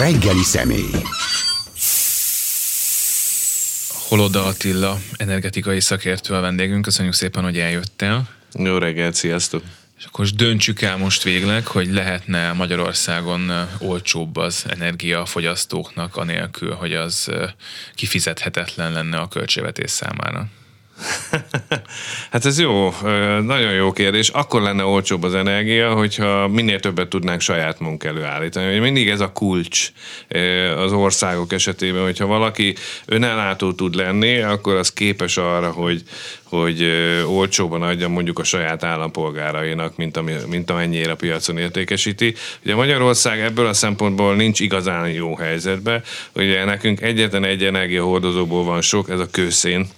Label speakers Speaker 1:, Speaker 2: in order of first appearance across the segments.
Speaker 1: reggeli személy.
Speaker 2: Holoda Attila, energetikai szakértő a vendégünk. Köszönjük szépen, hogy eljöttél.
Speaker 3: Jó reggelt, sziasztok!
Speaker 2: És akkor döntsük el most végleg, hogy lehetne Magyarországon olcsóbb az energiafogyasztóknak, anélkül, hogy az kifizethetetlen lenne a költségvetés számára.
Speaker 3: hát ez jó, nagyon jó kérdés. Akkor lenne olcsóbb az energia, hogyha minél többet tudnánk saját munk előállítani. Mindig ez a kulcs az országok esetében, hogyha valaki önellátó tud lenni, akkor az képes arra, hogy, hogy olcsóban adja mondjuk a saját állampolgárainak, mint, ami, mint amennyire a piacon értékesíti. Ugye Magyarország ebből a szempontból nincs igazán jó helyzetben. Ugye nekünk egyetlen egy energiahordozóból van sok, ez a kőszén,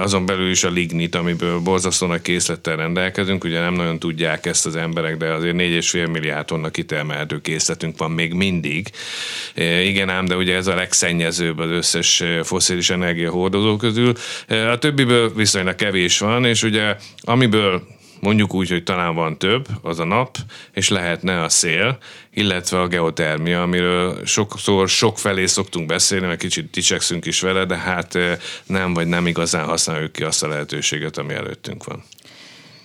Speaker 3: azon belül is a lignit, amiből borzasztó nagy készlettel rendelkezünk. Ugye nem nagyon tudják ezt az emberek, de azért 4,5 milliárd tonna kitermelhető készletünk van még mindig. Igen ám, de ugye ez a legszennyezőbb az összes foszilis energiahordozó közül. A többiből viszonylag kevés van, és ugye amiből mondjuk úgy, hogy talán van több, az a nap, és lehetne a szél, illetve a geotermia, amiről sokszor sok felé szoktunk beszélni, mert kicsit dicsekszünk is vele, de hát nem vagy nem igazán használjuk ki azt a lehetőséget, ami előttünk van.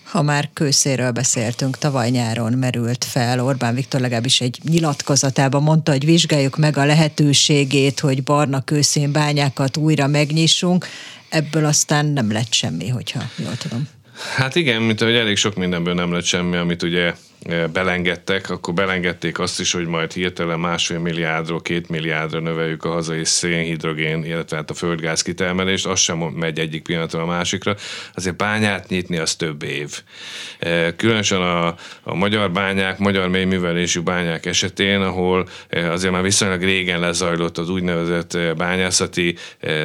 Speaker 4: Ha már kőszéről beszéltünk, tavaly nyáron merült fel, Orbán Viktor legalábbis egy nyilatkozatában mondta, hogy vizsgáljuk meg a lehetőségét, hogy barna kőszénbányákat újra megnyissunk ebből aztán nem lett semmi, hogyha jól tudom.
Speaker 3: Hát igen, mint hogy elég sok mindenből nem lett semmi, amit ugye belengedtek, akkor belengedték azt is, hogy majd hirtelen másfél milliárdról két milliárdra növeljük a hazai szénhidrogén, illetve hát a földgáz kitermelést, az sem megy egyik pillanatra a másikra. Azért bányát nyitni az több év. Különösen a, a magyar bányák, magyar mélyművelésű bányák esetén, ahol azért már viszonylag régen lezajlott az úgynevezett bányászati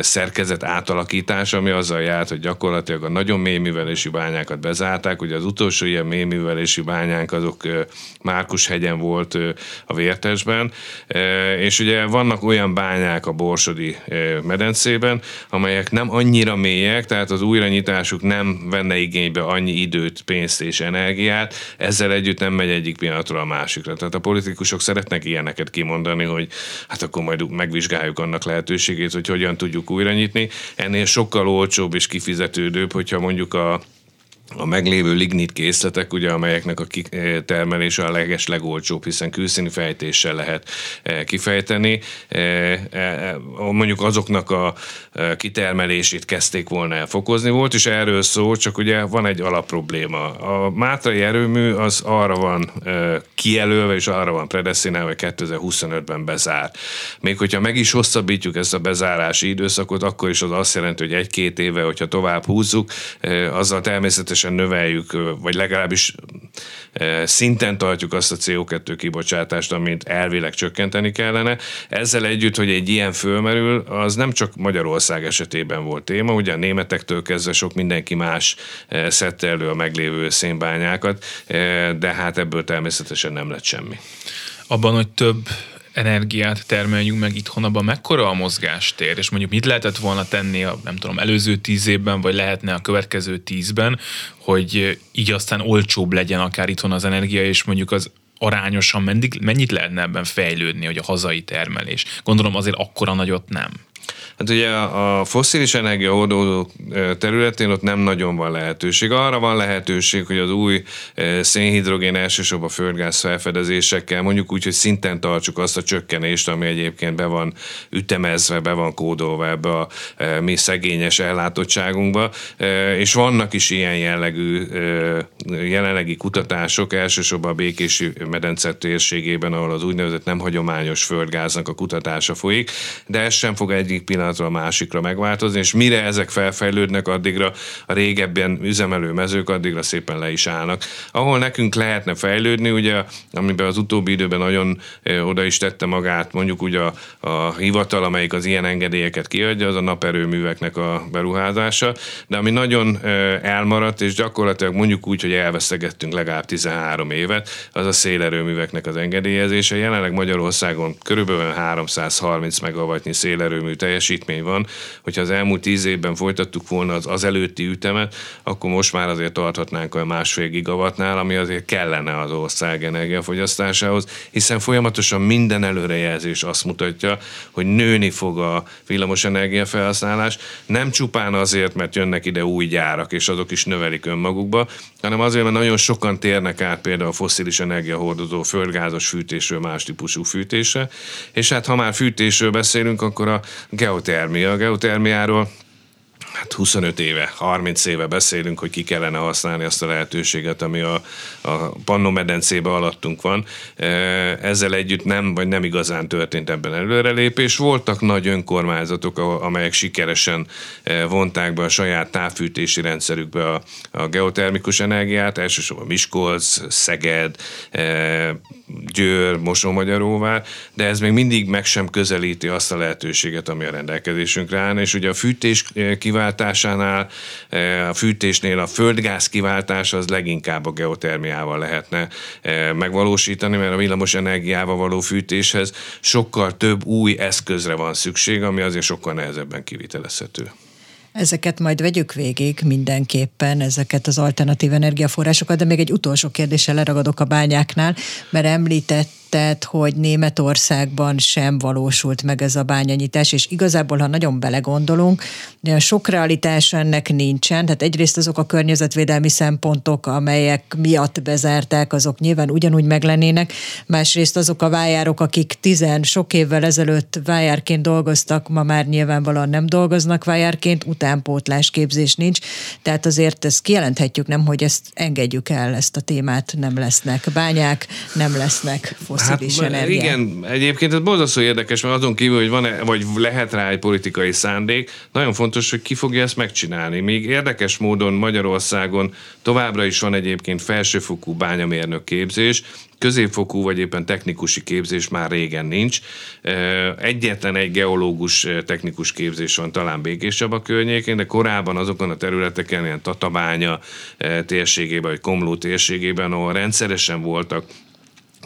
Speaker 3: szerkezet átalakítás, ami azzal járt, hogy gyakorlatilag a nagyon mélyművelésű bányákat bezárták. Ugye az utolsó ilyen mélyművelésű bányánk az azok Márkus hegyen volt a Vértesben, és ugye vannak olyan bányák a Borsodi medencében, amelyek nem annyira mélyek, tehát az újranyitásuk nem venne igénybe annyi időt, pénzt és energiát, ezzel együtt nem megy egyik pillanatról a másikra. Tehát a politikusok szeretnek ilyeneket kimondani, hogy hát akkor majd megvizsgáljuk annak lehetőségét, hogy hogyan tudjuk újranyitni. Ennél sokkal olcsóbb és kifizetődőbb, hogyha mondjuk a a meglévő lignit készletek, ugye, amelyeknek a kitermelése a leges legolcsóbb, hiszen külszíni fejtéssel lehet e, kifejteni. E, e, mondjuk azoknak a kitermelését kezdték volna elfokozni. Volt is erről szó, csak ugye van egy alapprobléma. A Mátrai erőmű az arra van kijelölve, és arra van predestinálva, hogy 2025-ben bezár. Még hogyha meg is hosszabbítjuk ezt a bezárási időszakot, akkor is az azt jelenti, hogy egy-két éve, hogyha tovább húzzuk, azzal természetesen természetesen növeljük, vagy legalábbis szinten tartjuk azt a CO2 kibocsátást, amit elvileg csökkenteni kellene. Ezzel együtt, hogy egy ilyen fölmerül, az nem csak Magyarország esetében volt téma, ugye a németektől kezdve sok mindenki más szedte elő a meglévő szénbányákat, de hát ebből természetesen nem lett semmi.
Speaker 2: Abban, hogy több energiát termeljünk meg itthon, abban mekkora a mozgástér, és mondjuk mit lehetett volna tenni a, nem tudom, előző tíz évben, vagy lehetne a következő tízben, hogy így aztán olcsóbb legyen akár itthon az energia, és mondjuk az arányosan mennyit, lehetne ebben fejlődni, hogy a hazai termelés. Gondolom azért akkora nagyot nem.
Speaker 3: Hát ugye a foszilis energiahordozó területén ott nem nagyon van lehetőség. Arra van lehetőség, hogy az új szénhidrogén elsősorban földgáz felfedezésekkel mondjuk úgy, hogy szinten tartsuk azt a csökkenést, ami egyébként be van ütemezve, be van kódolva ebbe a mi szegényes ellátottságunkba, és vannak is ilyen jellegű jelenlegi kutatások, elsősorban a Békési medence térségében, ahol az úgynevezett nem hagyományos földgáznak a kutatása folyik, de ez sem fog egyik pillanat pillanatról a másikra megváltozni, és mire ezek felfejlődnek, addigra a régebben üzemelő mezők addigra szépen le is állnak. Ahol nekünk lehetne fejlődni, ugye, amiben az utóbbi időben nagyon oda is tette magát, mondjuk ugye a, a hivatal, amelyik az ilyen engedélyeket kiadja, az a naperőműveknek a beruházása, de ami nagyon elmaradt, és gyakorlatilag mondjuk úgy, hogy elveszegettünk legalább 13 évet, az a szélerőműveknek az engedélyezése. Jelenleg Magyarországon körülbelül 330 megawattnyi szélerőmű teljesít teljesítmény van, hogyha az elmúlt tíz évben folytattuk volna az, az előtti ütemet, akkor most már azért tarthatnánk a másfél gigawattnál, ami azért kellene az ország energiafogyasztásához, hiszen folyamatosan minden előrejelzés azt mutatja, hogy nőni fog a villamos energiafelhasználás, nem csupán azért, mert jönnek ide új gyárak, és azok is növelik önmagukba, hanem azért, mert nagyon sokan térnek át például a foszilis energiahordozó földgázos fűtésről más típusú fűtésre, és hát ha már fűtésről beszélünk, akkor a geotermia. A geotermiáról hát 25 éve, 30 éve beszélünk, hogy ki kellene használni azt a lehetőséget, ami a, a Pannó medencébe alattunk van. E, ezzel együtt nem, vagy nem igazán történt ebben előrelépés. Voltak nagy önkormányzatok, amelyek sikeresen e, vonták be a saját távfűtési rendszerükbe a, a geotermikus energiát, elsősorban Miskolc, Szeged, e, Győr, Mosómagyaróvár, de ez még mindig meg sem közelíti azt a lehetőséget, ami a rendelkezésünkre áll, és ugye a fűtés kiváltásánál, a fűtésnél a földgáz kiváltása az leginkább a geotermiával lehetne megvalósítani, mert a villamos energiával való fűtéshez sokkal több új eszközre van szükség, ami azért sokkal nehezebben kivitelezhető.
Speaker 4: Ezeket majd vegyük végig mindenképpen, ezeket az alternatív energiaforrásokat, de még egy utolsó kérdéssel leragadok a bányáknál, mert említett említetted, hogy Németországban sem valósult meg ez a bányanyítás, és igazából, ha nagyon belegondolunk, sok realitás ennek nincsen, tehát egyrészt azok a környezetvédelmi szempontok, amelyek miatt bezárták, azok nyilván ugyanúgy meglennének, másrészt azok a vájárok, akik tizen sok évvel ezelőtt vájárként dolgoztak, ma már nyilvánvalóan nem dolgoznak vájárként, utánpótlás képzés nincs, tehát azért ezt kijelenthetjük, nem, hogy ezt engedjük el, ezt a témát, nem lesznek bányák, nem lesznek fosszilis hát, energia.
Speaker 3: Igen, egyébként ez borzasztó érdekes, mert azon kívül, hogy van -e, vagy lehet rá egy politikai szándék, nagyon fontos, hogy ki fogja ezt megcsinálni. Még érdekes módon Magyarországon továbbra is van egyébként felsőfokú bányamérnök képzés, középfokú vagy éppen technikusi képzés már régen nincs. Egyetlen egy geológus technikus képzés van talán békésebb a környékén, de korábban azokon a területeken, ilyen Tatabánya térségében, vagy Komló térségében, ahol rendszeresen voltak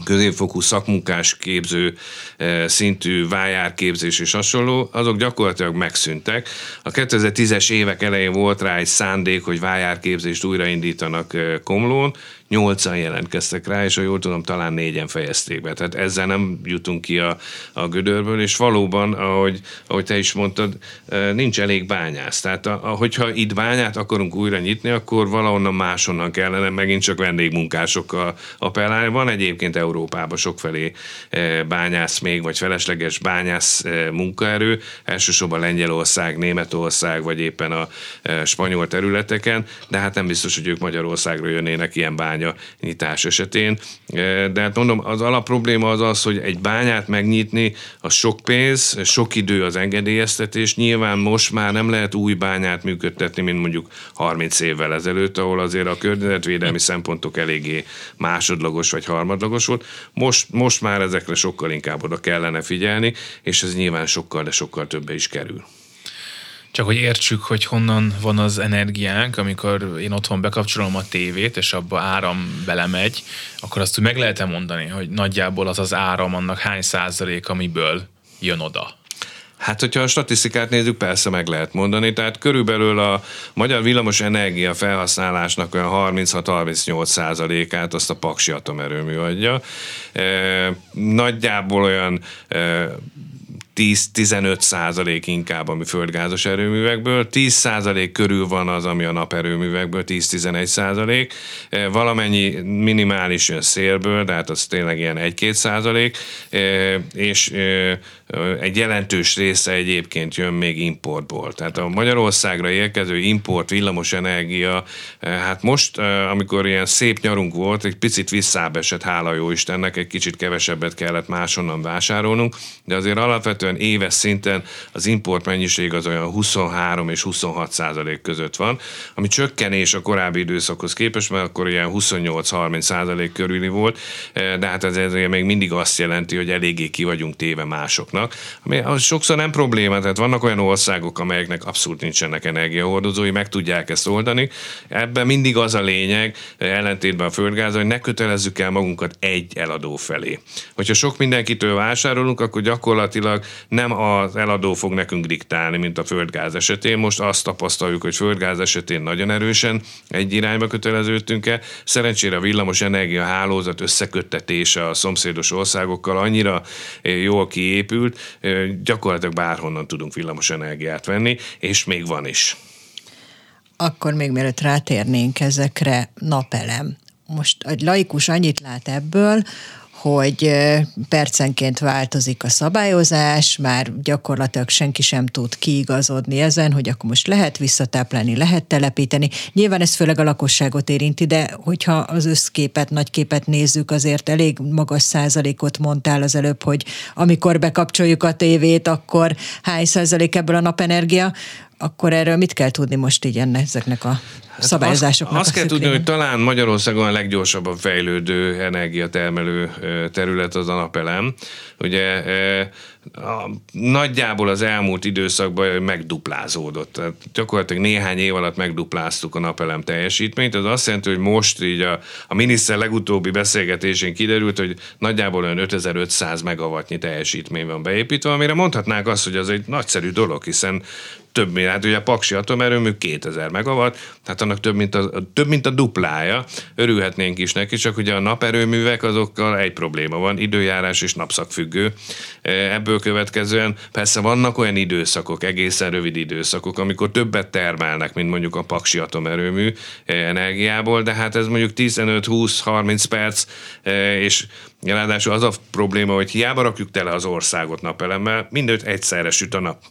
Speaker 3: középfokú szakmunkás képző eh, szintű vájárképzés és hasonló, azok gyakorlatilag megszűntek. A 2010-es évek elején volt rá egy szándék, hogy vájárképzést újraindítanak eh, Komlón, nyolcan jelentkeztek rá, és ha jól tudom, talán négyen fejezték be. Tehát ezzel nem jutunk ki a, a gödörből, és valóban, ahogy, ahogy te is mondtad, nincs elég bányász. Tehát a, hogyha itt bányát akarunk újra nyitni, akkor valahonnan máshonnan kellene megint csak vendégmunkásokkal appellálni. Van egyébként Európában sokfelé bányász még, vagy felesleges bányász munkaerő, elsősorban Lengyelország, Németország, vagy éppen a spanyol területeken, de hát nem biztos, hogy ők Magyarországra jönnének ilyen bányász bánya nyitás esetén. E, de hát mondom, az alapprobléma az az, hogy egy bányát megnyitni, az sok pénz, sok idő az engedélyeztetés. Nyilván most már nem lehet új bányát működtetni, mint mondjuk 30 évvel ezelőtt, ahol azért a környezetvédelmi szempontok eléggé másodlagos vagy harmadlagos volt. Most, most már ezekre sokkal inkább oda kellene figyelni, és ez nyilván sokkal, de sokkal többe is kerül.
Speaker 2: Csak hogy értsük, hogy honnan van az energiánk, amikor én otthon bekapcsolom a tévét, és abba áram belemegy, akkor azt úgy meg lehet mondani, hogy nagyjából az az áram annak hány százalék, amiből jön oda.
Speaker 3: Hát, hogyha a statisztikát nézzük, persze meg lehet mondani. Tehát körülbelül a magyar villamos energia felhasználásnak olyan 36-38 százalékát azt a Paksi atomerőmű adja. E, nagyjából olyan e, 10-15 százalék inkább, ami földgázos erőművekből, 10 százalék körül van az, ami a naperőművekből, 10-11 százalék, e, valamennyi minimális jön szélből, tehát az tényleg ilyen 1-2 százalék, e, és e, egy jelentős része egyébként jön még importból. Tehát a Magyarországra érkező import villamos energia, hát most, amikor ilyen szép nyarunk volt, egy picit visszább esett, hála jó Istennek, egy kicsit kevesebbet kellett máshonnan vásárolnunk, de azért alapvetően éves szinten az import mennyiség az olyan 23 és 26 százalék között van, ami csökkenés a korábbi időszakhoz képest, mert akkor ilyen 28-30 százalék körüli volt, de hát ez, ez még mindig azt jelenti, hogy eléggé ki vagyunk téve másoknak ami az sokszor nem probléma, tehát vannak olyan országok, amelyeknek abszolút nincsenek energiahordozói, meg tudják ezt oldani. Ebben mindig az a lényeg, ellentétben a földgáz, hogy ne kötelezzük el magunkat egy eladó felé. Hogyha sok mindenkitől vásárolunk, akkor gyakorlatilag nem az eladó fog nekünk diktálni, mint a földgáz esetén. Most azt tapasztaljuk, hogy földgáz esetén nagyon erősen egy irányba köteleződtünk el. Szerencsére a villamos energia hálózat összeköttetése a szomszédos országokkal annyira jól kiépült, gyakorlatilag bárhonnan tudunk villamos energiát venni, és még van is.
Speaker 4: Akkor még mielőtt rátérnénk ezekre, napelem. Most egy laikus annyit lát ebből, hogy percenként változik a szabályozás, már gyakorlatilag senki sem tud kiigazodni ezen, hogy akkor most lehet visszatáplálni, lehet telepíteni. Nyilván ez főleg a lakosságot érinti, de hogyha az összképet, nagy képet nézzük, azért elég magas százalékot mondtál az előbb, hogy amikor bekapcsoljuk a tévét, akkor hány százalék ebből a napenergia, akkor erről mit kell tudni most így ennek, ezeknek a hát szabályozásoknak
Speaker 3: Azt, azt kell tudni, hogy talán Magyarországon a leggyorsabban fejlődő energiatermelő terület az a napelem. Ugye a, nagyjából az elmúlt időszakban megduplázódott. Tehát gyakorlatilag néhány év alatt megdupláztuk a napelem teljesítményt. Az azt jelenti, hogy most így a, a miniszter legutóbbi beszélgetésén kiderült, hogy nagyjából olyan 5500 megawattnyi teljesítmény van beépítve, amire mondhatnánk azt, hogy az egy nagyszerű dolog, hiszen több, mint, hát ugye a Paksi atomerőmű 2000 megawatt, tehát annak több mint, a, több mint a duplája, örülhetnénk is neki, csak ugye a naperőművek azokkal egy probléma van, időjárás és napszakfüggő. Ebből következően. Persze vannak olyan időszakok, egészen rövid időszakok, amikor többet termelnek, mint mondjuk a Paksi atomerőmű energiából, de hát ez mondjuk 15-20-30 perc, és Ráadásul az a probléma, hogy hiába rakjuk tele az országot napelemmel, mindőt egyszerre süt a nap.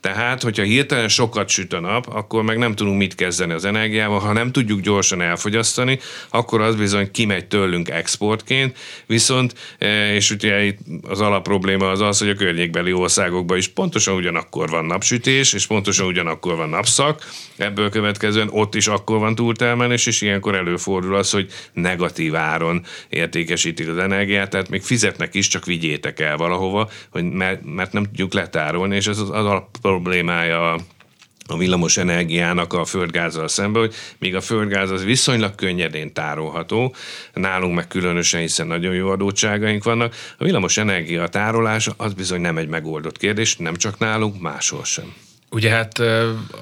Speaker 3: Tehát, hogyha hirtelen sokat süt a nap, akkor meg nem tudunk mit kezdeni az energiával. Ha nem tudjuk gyorsan elfogyasztani, akkor az bizony kimegy tőlünk exportként, viszont, e, és ugye itt az alapprobléma az az, hogy a környékbeli országokban is pontosan ugyanakkor van napsütés, és pontosan ugyanakkor van napszak, ebből következően ott is akkor van túltermelés, és ilyenkor előfordul az, hogy negatív áron értékesítik az energiát, tehát még fizetnek is, csak vigyétek el valahova, hogy mert, nem tudjuk letárolni, és ez az, az a problémája a villamos energiának a földgázzal szemben, hogy még a földgáz az viszonylag könnyedén tárolható, nálunk meg különösen, hiszen nagyon jó adótságaink vannak. A villamos energia tárolása az bizony nem egy megoldott kérdés, nem csak nálunk, máshol sem.
Speaker 2: Ugye hát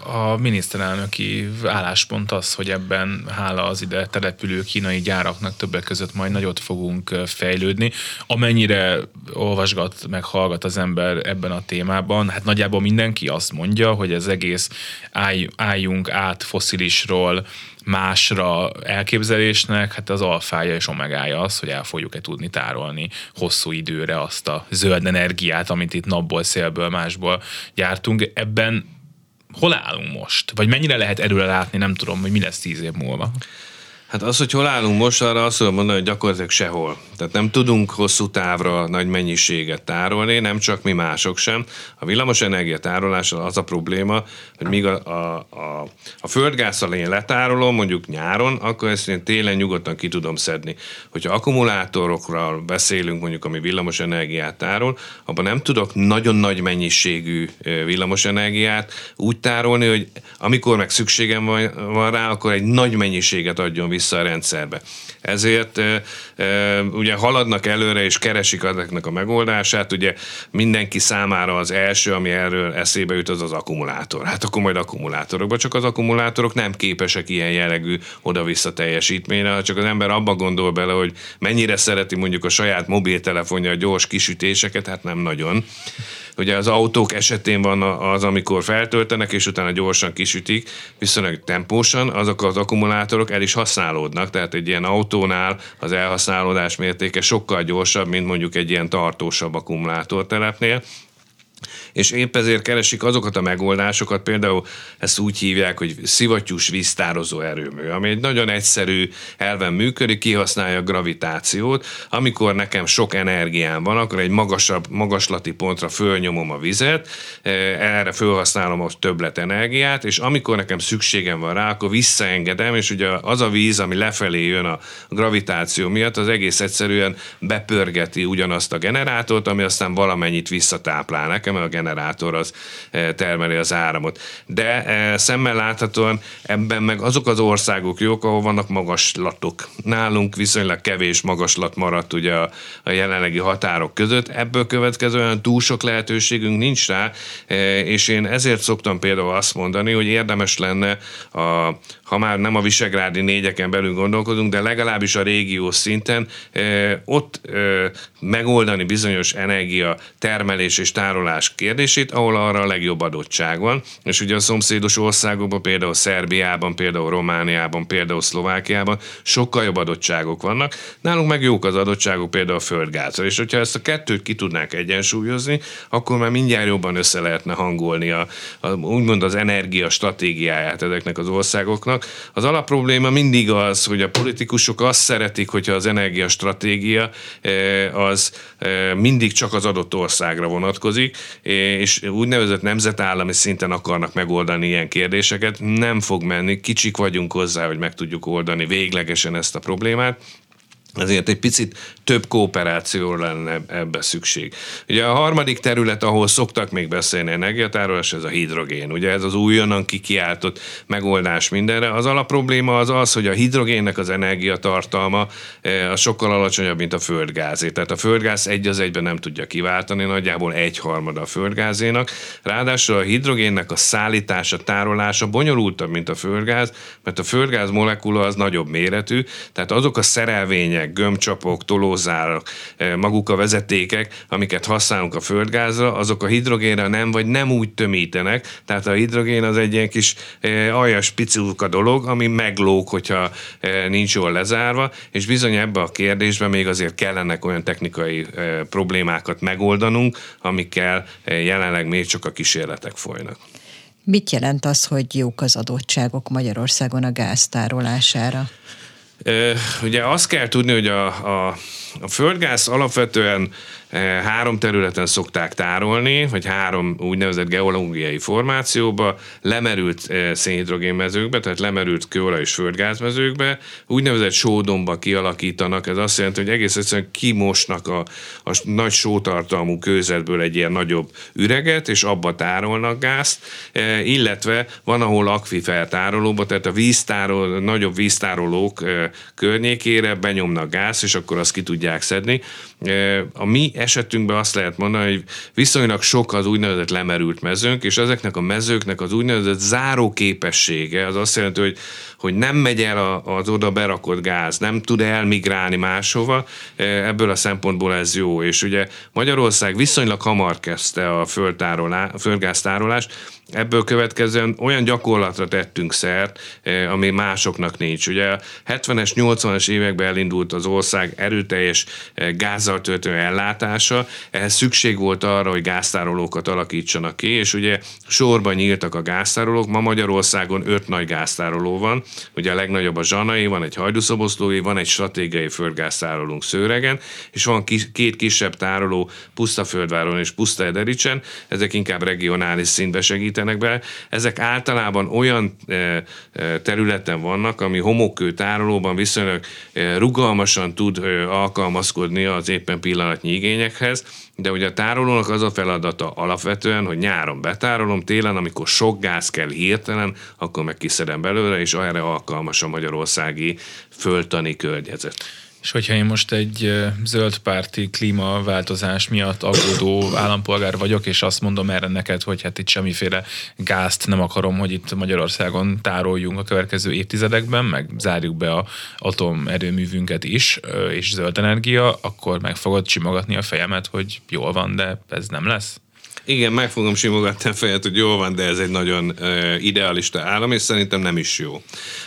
Speaker 2: a miniszterelnöki álláspont az, hogy ebben hála az ide települő kínai gyáraknak többek között majd nagyot fogunk fejlődni. Amennyire olvasgat, meg hallgat az ember ebben a témában, hát nagyjából mindenki azt mondja, hogy ez egész állj, álljunk át foszilisról másra elképzelésnek, hát az alfája és omegája az, hogy el fogjuk-e tudni tárolni hosszú időre azt a zöld energiát, amit itt napból, szélből, másból gyártunk. Ebben hol állunk most? Vagy mennyire lehet előre látni, nem tudom, hogy mi lesz tíz év múlva.
Speaker 3: Hát az, hogy hol állunk most, arra azt tudom mondani, hogy gyakorlatilag sehol. Tehát nem tudunk hosszú távra nagy mennyiséget tárolni, nem csak mi mások sem. A villamos energia tárolása az a probléma, hogy míg a, a, a, a földgázzal én letárolom, mondjuk nyáron, akkor ezt én télen nyugodtan ki tudom szedni. Hogyha akkumulátorokról beszélünk, mondjuk ami villamos energiát tárol, abban nem tudok nagyon nagy mennyiségű villamos energiát úgy tárolni, hogy amikor meg szükségem van, van rá, akkor egy nagy mennyiséget adjon vissza a rendszerbe. Ezért ugye haladnak előre és keresik ezeknek a megoldását, ugye mindenki számára az első, ami erről eszébe jut, az az akkumulátor. Hát akkor majd akkumulátorokba, csak az akkumulátorok nem képesek ilyen jellegű oda-vissza teljesítményre, csak az ember abba gondol bele, hogy mennyire szereti mondjuk a saját mobiltelefonja a gyors kisütéseket, hát nem nagyon. Ugye az autók esetén van az, amikor feltöltenek, és utána gyorsan kisütik, viszonylag tempósan, azok az akkumulátorok el is használódnak, tehát egy ilyen autónál az elhasználódás mértéke sokkal gyorsabb, mint mondjuk egy ilyen tartósabb akkumulátortelepnél és épp ezért keresik azokat a megoldásokat, például ezt úgy hívják, hogy szivattyús víztározó erőmű, ami egy nagyon egyszerű elven működik, kihasználja a gravitációt. Amikor nekem sok energiám van, akkor egy magasabb, magaslati pontra fölnyomom a vizet, eh, erre fölhasználom a többlet energiát, és amikor nekem szükségem van rá, akkor visszaengedem, és ugye az a víz, ami lefelé jön a gravitáció miatt, az egész egyszerűen bepörgeti ugyanazt a generátort, ami aztán valamennyit visszatáplál nekem, mert a generátor az termeli az áramot. De szemmel láthatóan ebben meg azok az országok jók, ahol vannak magaslatok. Nálunk viszonylag kevés magaslat maradt ugye a, a jelenlegi határok között. Ebből következően túl sok lehetőségünk nincs rá, és én ezért szoktam például azt mondani, hogy érdemes lenne a ha már nem a visegrádi négyeken belül gondolkodunk, de legalábbis a régió szinten ott megoldani bizonyos energia termelés és tárolás kérdését, ahol arra a legjobb adottság van. És ugye a szomszédos országokban, például Szerbiában, például Romániában, például Szlovákiában sokkal jobb adottságok vannak. Nálunk meg jók az adottságok, például a földgázra. És hogyha ezt a kettőt ki tudnánk egyensúlyozni, akkor már mindjárt jobban össze lehetne hangolni a, a úgymond az energia stratégiáját ezeknek az országoknak, az alapprobléma mindig az, hogy a politikusok azt szeretik, hogyha az energiastratégia eh, az eh, mindig csak az adott országra vonatkozik, és úgynevezett nemzetállami szinten akarnak megoldani ilyen kérdéseket. Nem fog menni, kicsik vagyunk hozzá, hogy meg tudjuk oldani véglegesen ezt a problémát ezért egy picit több kooperációra lenne ebbe szükség. Ugye a harmadik terület, ahol szoktak még beszélni energiatárolás, ez a hidrogén. Ugye ez az újonnan kikiáltott megoldás mindenre. Az alapprobléma az az, hogy a hidrogénnek az energiatartalma eh, az sokkal alacsonyabb, mint a földgázé. Tehát a földgáz egy az egyben nem tudja kiváltani, nagyjából egy harmada a földgázénak. Ráadásul a hidrogénnek a szállítása, tárolása bonyolultabb, mint a földgáz, mert a földgáz molekula az nagyobb méretű, tehát azok a szerelvények, üvegek, gömbcsapok, tolózárak, eh, maguk a vezetékek, amiket használunk a földgázra, azok a hidrogénre nem, vagy nem úgy tömítenek, tehát a hidrogén az egy ilyen kis eh, aljas piculka dolog, ami meglóg, hogyha eh, nincs jól lezárva, és bizony ebbe a kérdésben még azért kellenek olyan technikai problémákat megoldanunk, amikkel jelenleg még csak a kísérletek folynak.
Speaker 4: Mit jelent az, hogy jók az adottságok Magyarországon a gáztárolására?
Speaker 3: Ugye azt kell tudni, hogy a, a, a földgáz alapvetően három területen szokták tárolni, vagy három úgynevezett geológiai formációba, lemerült eh, szénhidrogénmezőkbe, tehát lemerült kőolaj és földgázmezőkbe, úgynevezett sódomba kialakítanak, ez azt jelenti, hogy egész egyszerűen kimosnak a, a nagy sótartalmú kőzetből egy ilyen nagyobb üreget, és abba tárolnak gázt, eh, illetve van, ahol akvifer tárolóba, tehát a víztárol, nagyobb víztárolók környékére benyomnak gáz, és akkor azt ki tudják szedni. A mi esetünkben azt lehet mondani, hogy viszonylag sok az úgynevezett lemerült mezőnk, és ezeknek a mezőknek az úgynevezett záró képessége, az azt jelenti, hogy, hogy nem megy el az oda berakott gáz, nem tud elmigrálni máshova, ebből a szempontból ez jó. És ugye Magyarország viszonylag hamar kezdte a földgáztárolást, Ebből következően olyan gyakorlatra tettünk szert, eh, ami másoknak nincs. Ugye a 70-es, 80-as években elindult az ország erőteljes eh, gázzal töltő ellátása, ehhez szükség volt arra, hogy gáztárolókat alakítsanak ki, és ugye sorban nyíltak a gáztárolók, ma Magyarországon öt nagy gáztároló van, ugye a legnagyobb a Zsanai, van egy hajdúszoboszlói, van egy stratégiai földgáztárolónk Szőregen, és van két kisebb tároló Pusztaföldváron és Pusztaedericsen, ezek inkább regionális szintbe segít segítenek be. Ezek általában olyan eh, eh, területen vannak, ami homokkő tárolóban viszonylag eh, rugalmasan tud alkalmazkodni az éppen pillanatnyi igényekhez, de ugye a tárolónak az a feladata alapvetően, hogy nyáron betárolom, télen, amikor sok gáz kell hirtelen, akkor meg kiszedem belőle, és erre alkalmas a magyarországi föltani környezet.
Speaker 2: És hogyha én most egy zöldpárti klímaváltozás miatt aggódó állampolgár vagyok, és azt mondom erre neked, hogy hát itt semmiféle gázt nem akarom, hogy itt Magyarországon tároljunk a következő évtizedekben, meg zárjuk be a atomerőművünket is, és zöld energia, akkor meg fogod simogatni a fejemet, hogy jól van, de ez nem lesz?
Speaker 3: Igen, meg fogom simogatni a fejet, hogy jó van, de ez egy nagyon uh, idealista állam, és szerintem nem is jó.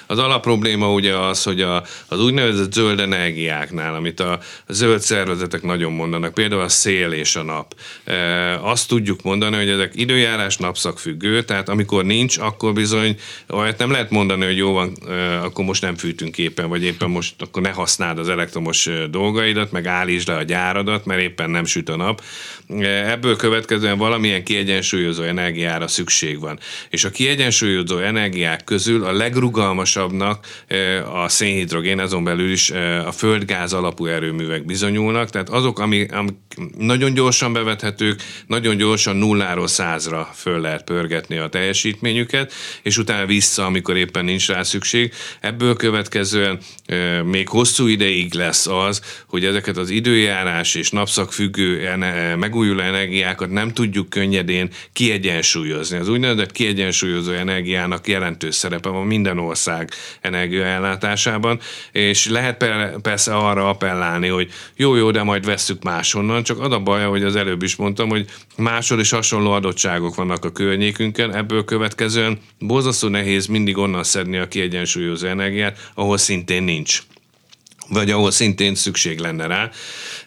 Speaker 3: Az alapprobléma ugye az, hogy a, az úgynevezett zöld energiáknál, amit a, zöld szervezetek nagyon mondanak, például a szél és a nap, uh, azt tudjuk mondani, hogy ezek időjárás napszakfüggő, tehát amikor nincs, akkor bizony olyat nem lehet mondani, hogy jó van, uh, akkor most nem fűtünk éppen, vagy éppen most akkor ne használd az elektromos dolgaidat, meg állítsd le a gyáradat, mert éppen nem süt a nap. Ebből következően valamilyen kiegyensúlyozó energiára szükség van. És a kiegyensúlyozó energiák közül a legrugalmasabbnak a szénhidrogén, azon belül is a földgáz alapú erőművek bizonyulnak, tehát azok, ami, ami nagyon gyorsan bevethetők, nagyon gyorsan nulláról százra föl lehet pörgetni a teljesítményüket, és utána vissza, amikor éppen nincs rá szükség. Ebből következően még hosszú ideig lesz az, hogy ezeket az időjárás és napszakfüggő megújuló energiákat nem tudjuk könnyedén kiegyensúlyozni. Az úgynevezett kiegyensúlyozó energiának jelentős szerepe van minden ország energiaellátásában, és lehet persze arra appellálni, hogy jó-jó, de majd vesszük máshonnan, csak az a baj, hogy az előbb is mondtam, hogy máshol is hasonló adottságok vannak a környékünkön, ebből következően borzasztó nehéz mindig onnan szedni a kiegyensúlyozó energiát, ahol szintén nincs vagy ahol szintén szükség lenne rá.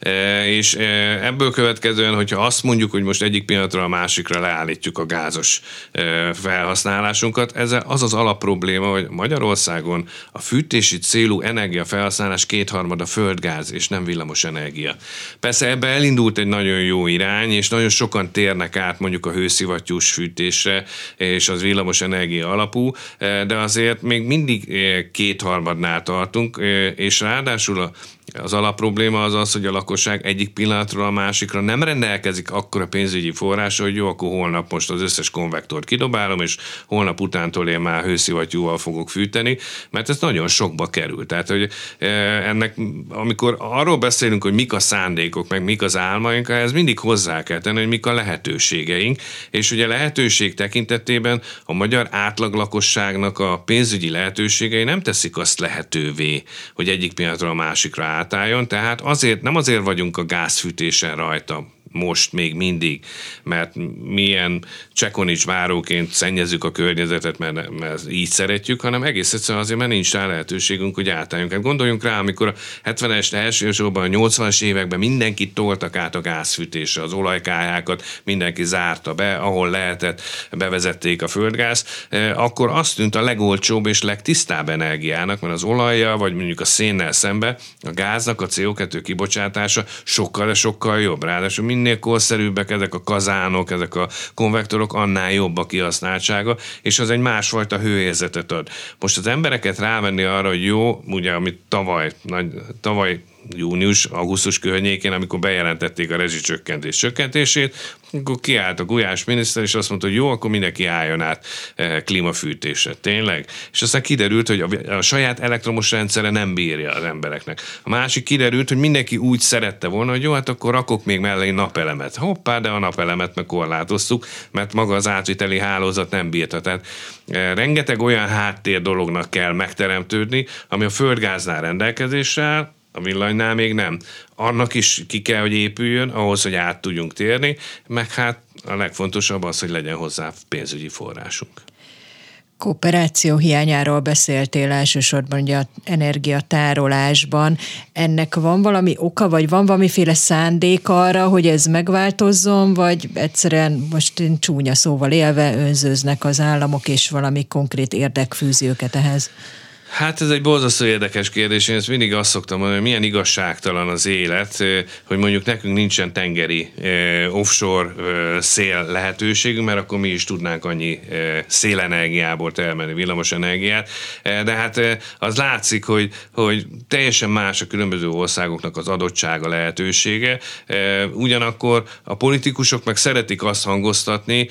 Speaker 3: E, és e, ebből következően, hogyha azt mondjuk, hogy most egyik pillanatra a másikra leállítjuk a gázos e, felhasználásunkat, ez az az alapprobléma, hogy Magyarországon a fűtési célú energiafelhasználás kétharmada földgáz és nem villamos energia. Persze ebbe elindult egy nagyon jó irány, és nagyon sokan térnek át mondjuk a hőszivattyús fűtésre, és az villamos energia alapú, de azért még mindig kétharmadnál tartunk, és ráadásul ráadásul a az alapprobléma az az, hogy a lakosság egyik pillanatról a másikra nem rendelkezik akkora pénzügyi forrása, hogy jó, akkor holnap most az összes konvektort kidobálom, és holnap utántól én már hőszivattyúval fogok fűteni, mert ez nagyon sokba kerül. Tehát, hogy e, ennek, amikor arról beszélünk, hogy mik a szándékok, meg mik az álmaink, ez mindig hozzá kell tenni, hogy mik a lehetőségeink, és ugye lehetőség tekintetében a magyar átlag lakosságnak a pénzügyi lehetőségei nem teszik azt lehetővé, hogy egyik pillanatra a másikra átálljon, tehát azért, nem azért vagyunk a gázfűtésen rajta, most még mindig, mert milyen csekonics váróként szennyezzük a környezetet, mert, mert így szeretjük, hanem egész egyszerűen azért, mert nincs rá lehetőségünk, hogy átálljunk. Hát gondoljunk rá, amikor a 70-es, elsősorban a 80-as években mindenkit toltak át a gázfűtésre, az olajkályákat mindenki zárta be, ahol lehetett, bevezették a földgáz, e, akkor azt tűnt a legolcsóbb és legtisztább energiának, mert az olajja, vagy mondjuk a szénnel szembe a gáznak a CO2 kibocsátása sokkal, de sokkal jobb. Ráadásul minél korszerűbbek ezek a kazánok, ezek a konvektorok, annál jobb a kihasználtsága, és az egy másfajta hőérzetet ad. Most az embereket rávenni arra, hogy jó, ugye, amit tavaly, nagy, tavaly június, augusztus környékén, amikor bejelentették a rezsicsökkentés csökkentését, akkor kiállt a Gulyás miniszter, és azt mondta, hogy jó, akkor mindenki álljon át eh, klímafűtésre. Tényleg? És aztán kiderült, hogy a, a saját elektromos rendszere nem bírja az embereknek. A másik kiderült, hogy mindenki úgy szerette volna, hogy jó, hát akkor rakok még mellé napelemet. Hoppá, de a napelemet meg korlátoztuk, mert maga az átviteli hálózat nem bírta. Tehát e, rengeteg olyan háttér dolognak kell megteremtődni, ami a földgáznál rendelkezésre áll, a villanynál még nem. Annak is ki kell, hogy épüljön, ahhoz, hogy át tudjunk térni, meg hát a legfontosabb az, hogy legyen hozzá pénzügyi forrásunk.
Speaker 4: Kooperáció hiányáról beszéltél elsősorban ugye a energiatárolásban. Ennek van valami oka, vagy van valamiféle szándék arra, hogy ez megváltozzon, vagy egyszerűen most csúnya szóval élve önzőznek az államok, és valami konkrét érdek fűzi őket ehhez?
Speaker 3: Hát ez egy borzasztó érdekes kérdés. Én ezt mindig azt szoktam mondani, hogy milyen igazságtalan az élet, hogy mondjuk nekünk nincsen tengeri offshore szél lehetőségünk, mert akkor mi is tudnánk annyi szélenergiából termelni villamos energiát. De hát az látszik, hogy, hogy teljesen más a különböző országoknak az adottsága lehetősége. Ugyanakkor a politikusok meg szeretik azt hangoztatni,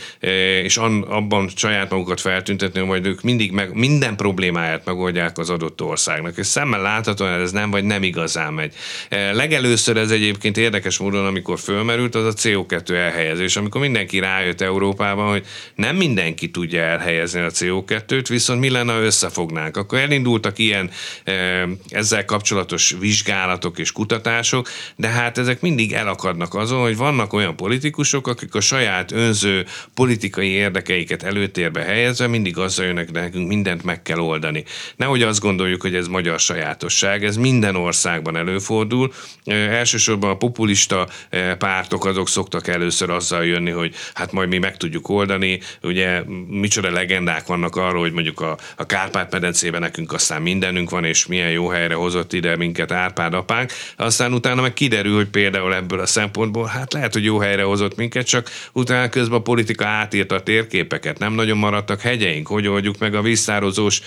Speaker 3: és abban saját magukat feltüntetni, hogy ők mindig meg, minden problémáját megoldják adják az adott országnak. És szemmel láthatóan ez nem, vagy nem igazán megy. E, legelőször ez egyébként érdekes módon, amikor fölmerült, az a CO2 elhelyezés, amikor mindenki rájött Európában, hogy nem mindenki tudja elhelyezni a CO2-t, viszont mi lenne, ha összefognánk. Akkor elindultak ilyen e, ezzel kapcsolatos vizsgálatok és kutatások, de hát ezek mindig elakadnak azon, hogy vannak olyan politikusok, akik a saját önző politikai érdekeiket előtérbe helyezve mindig azzal jönnek, de nekünk mindent meg kell oldani. Nehogy nehogy azt gondoljuk, hogy ez magyar sajátosság, ez minden országban előfordul. Elsősorban a populista pártok azok szoktak először azzal jönni, hogy hát majd mi meg tudjuk oldani. Ugye micsoda legendák vannak arról, hogy mondjuk a, a Kárpát-medencében nekünk aztán mindenünk van, és milyen jó helyre hozott ide minket Árpád apánk. Aztán utána meg kiderül, hogy például ebből a szempontból, hát lehet, hogy jó helyre hozott minket, csak utána közben a politika átírta a térképeket, nem nagyon maradtak hegyeink, hogy oldjuk meg a víztározós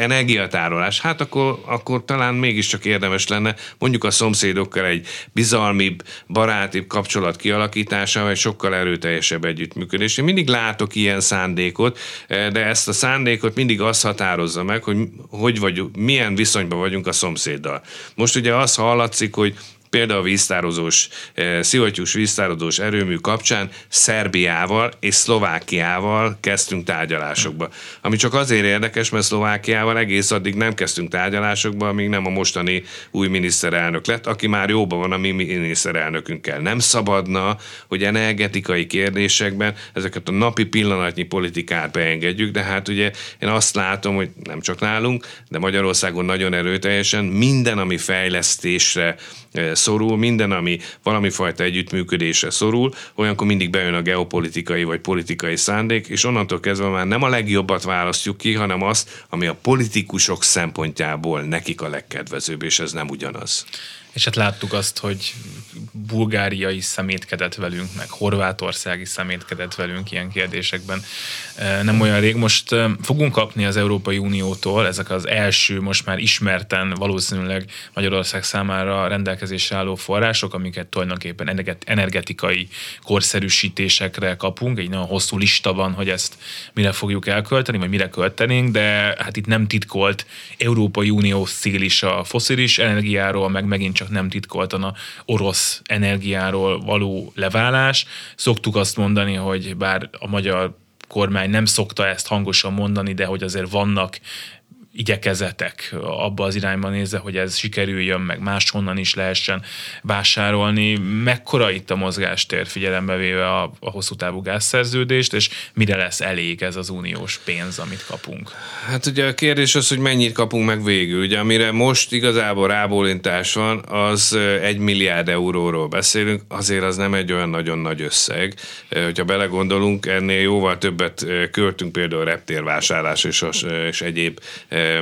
Speaker 3: energiatárolás. Hát akkor, akkor talán mégiscsak érdemes lenne mondjuk a szomszédokkal egy bizalmibb, barátibb kapcsolat kialakítása, vagy sokkal erőteljesebb együttműködés. Én mindig látok ilyen szándékot, eh, de ezt a szándékot mindig az határozza meg, hogy hogy vagyunk, milyen viszonyban vagyunk a szomszéddal. Most ugye az hallatszik, hogy például víztározós, eh, szivattyús víztározós erőmű kapcsán Szerbiával és Szlovákiával kezdtünk tárgyalásokba. Ami csak azért érdekes, mert Szlovákiával egész addig nem kezdtünk tárgyalásokba, amíg nem a mostani új miniszterelnök lett, aki már jóban van a mi miniszterelnökünkkel. Nem szabadna, hogy energetikai kérdésekben ezeket a napi pillanatnyi politikát beengedjük, de hát ugye én azt látom, hogy nem csak nálunk, de Magyarországon nagyon erőteljesen minden, ami fejlesztésre szorul, minden, ami valami fajta együttműködésre szorul, olyankor mindig bejön a geopolitikai vagy politikai szándék, és onnantól kezdve már nem a legjobbat választjuk ki, hanem azt, ami a politikusok szempontjából nekik a legkedvezőbb, és ez nem ugyanaz.
Speaker 2: És hát láttuk azt, hogy bulgáriai szemétkedett velünk, meg horvátországi szemétkedett velünk ilyen kérdésekben. Nem olyan rég. Most fogunk kapni az Európai Uniótól ezek az első, most már ismerten valószínűleg Magyarország számára rendelkezésre álló források, amiket tulajdonképpen energetikai korszerűsítésekre kapunk. Egy nagyon hosszú lista van, hogy ezt mire fogjuk elkölteni, vagy mire költenénk, de hát itt nem titkolt Európai Unió szél is a foszilis energiáról, meg megint csak nem titkoltan a orosz energiáról való leválás. Szoktuk azt mondani, hogy bár a magyar kormány nem szokta ezt hangosan mondani, de hogy azért vannak igyekezetek abba az irányba nézve, hogy ez sikerüljön, meg máshonnan is lehessen vásárolni. Mekkora itt a mozgástér figyelembe véve a, a hosszú távú gázszerződést, és mire lesz elég ez az uniós pénz, amit kapunk?
Speaker 3: Hát ugye a kérdés az, hogy mennyit kapunk meg végül. Ugye amire most igazából rábólintás van, az egy milliárd euróról beszélünk, azért az nem egy olyan nagyon nagy összeg. Hogyha belegondolunk, ennél jóval többet költünk például reptérvásárlás és, és egyéb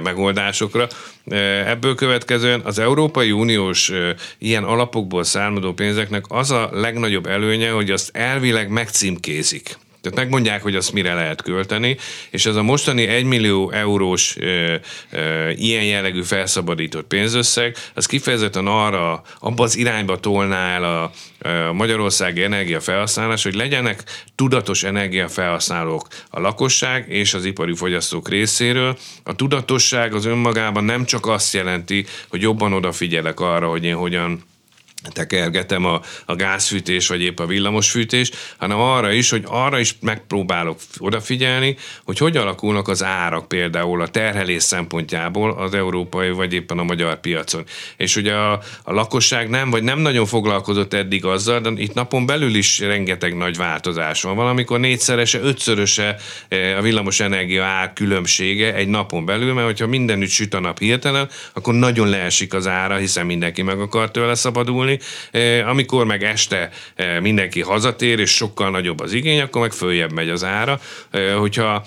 Speaker 3: megoldásokra. Ebből következően az Európai Uniós ilyen alapokból származó pénzeknek az a legnagyobb előnye, hogy azt elvileg megcímkézik. Tehát megmondják, hogy azt mire lehet költeni, és ez a mostani 1 millió eurós ö, ö, ilyen jellegű felszabadított pénzösszeg, az kifejezetten arra, abba az irányba tolná el a, a magyarországi energiafelhasználás, hogy legyenek tudatos energiafelhasználók a lakosság és az ipari fogyasztók részéről. A tudatosság az önmagában nem csak azt jelenti, hogy jobban odafigyelek arra, hogy én hogyan tekergetem a, a gázfűtés, vagy épp a villamosfűtés, hanem arra is, hogy arra is megpróbálok odafigyelni, hogy hogy alakulnak az árak például a terhelés szempontjából az európai, vagy éppen a magyar piacon. És ugye a, a lakosság nem, vagy nem nagyon foglalkozott eddig azzal, de itt napon belül is rengeteg nagy változás van. Valamikor négyszerese, ötszöröse eh, a villamos energia ár különbsége egy napon belül, mert hogyha mindenütt süt a nap hirtelen, akkor nagyon leesik az ára, hiszen mindenki meg akar tőle szabadulni, eh, amikor meg este mindenki hazatér, és sokkal nagyobb az igény, akkor meg följebb megy az ára. Hogyha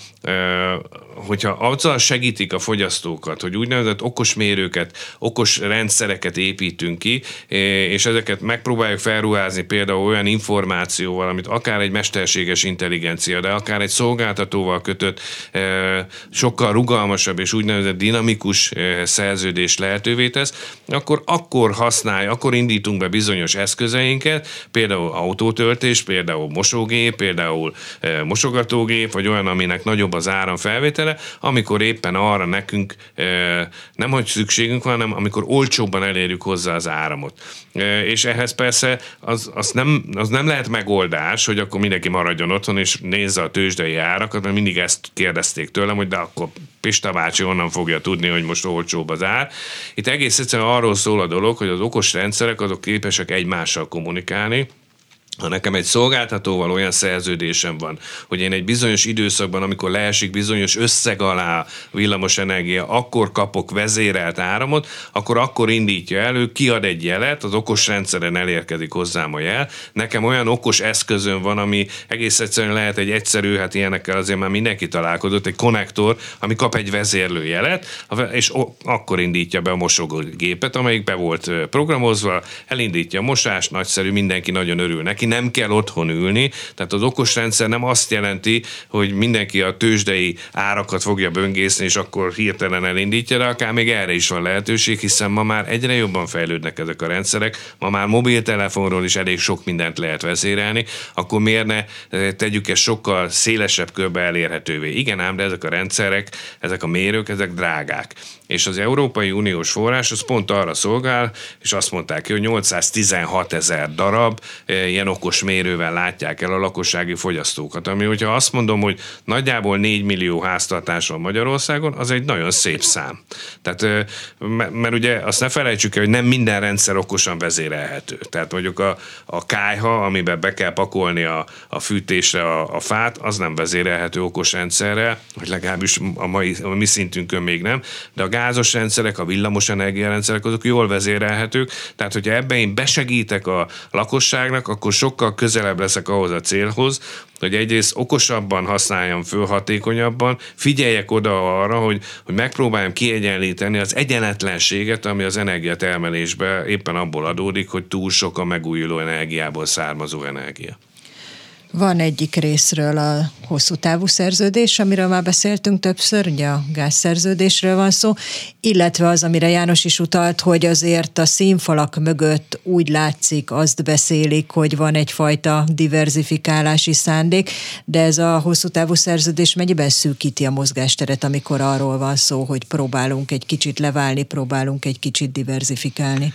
Speaker 3: hogyha azzal segítik a fogyasztókat, hogy úgynevezett okos mérőket, okos rendszereket építünk ki, és ezeket megpróbáljuk felruházni például olyan információval, amit akár egy mesterséges intelligencia, de akár egy szolgáltatóval kötött, sokkal rugalmasabb és úgynevezett dinamikus szerződés lehetővé tesz, akkor akkor használj, akkor indítunk be bizonyos eszközeinket, például autótöltés, például mosógép, például mosogatógép, vagy olyan, aminek nagyobb az áram felvétele, feltétele, amikor éppen arra nekünk nem hogy szükségünk van, hanem amikor olcsóbban elérjük hozzá az áramot. És ehhez persze az, az, nem, az nem lehet megoldás, hogy akkor mindenki maradjon otthon és nézze a tőzsdei árakat, mert mindig ezt kérdezték tőlem, hogy de akkor Pista bácsi onnan fogja tudni, hogy most olcsóbb az ár. Itt egész egyszerűen arról szól a dolog, hogy az okos rendszerek azok képesek egymással kommunikálni, ha nekem egy szolgáltatóval olyan szerződésem van, hogy én egy bizonyos időszakban, amikor leesik bizonyos összeg alá villamos energia, akkor kapok vezérelt áramot, akkor akkor indítja elő, kiad egy jelet, az okos rendszeren elérkezik hozzám a jel. Nekem olyan okos eszközön van, ami egész egyszerűen lehet egy egyszerű, hát ilyenekkel azért már mindenki találkozott, egy konnektor, ami kap egy vezérlő jelet, és akkor indítja be a mosógépet, amelyik be volt programozva, elindítja a mosást, nagyszerű, mindenki nagyon örül neki, nem kell otthon ülni, tehát az okos rendszer nem azt jelenti, hogy mindenki a tőzsdei árakat fogja böngészni, és akkor hirtelen elindítja, de akár még erre is van lehetőség, hiszen ma már egyre jobban fejlődnek ezek a rendszerek, ma már mobiltelefonról is elég sok mindent lehet vezérelni, akkor miért ne eh, tegyük ezt sokkal szélesebb körbe elérhetővé? Igen ám, de ezek a rendszerek, ezek a mérők, ezek drágák és az Európai Uniós forrás az pont arra szolgál, és azt mondták ki, hogy 816 ezer darab e, ilyen okos mérővel látják el a lakossági fogyasztókat, ami hogyha azt mondom, hogy nagyjából 4 millió háztartás van Magyarországon, az egy nagyon szép szám. Tehát, e, mert ugye azt ne felejtsük el, hogy nem minden rendszer okosan vezérelhető. Tehát mondjuk a, a kájha, amiben be kell pakolni a, a fűtésre a, a fát, az nem vezérelhető okos rendszerrel, vagy legalábbis a, mai, a mi szintünkön még nem, de a gázos rendszerek, a villamos energiarendszerek, azok jól vezérelhetők, tehát hogyha ebben én besegítek a lakosságnak, akkor sokkal közelebb leszek ahhoz a célhoz, hogy egyrészt okosabban használjam föl, hatékonyabban, figyeljek oda arra, hogy, hogy megpróbáljam kiegyenlíteni az egyenetlenséget, ami az energiatermelésben éppen abból adódik, hogy túl sok a megújuló energiából származó energia.
Speaker 4: Van egyik részről a hosszú távú szerződés, amiről már beszéltünk többször, ugye a gázszerződésről van szó, illetve az, amire János is utalt, hogy azért a színfalak mögött úgy látszik, azt beszélik, hogy van egyfajta diverzifikálási szándék, de ez a hosszú távú szerződés mennyiben szűkíti a mozgásteret, amikor arról van szó, hogy próbálunk egy kicsit leválni, próbálunk egy kicsit diverzifikálni?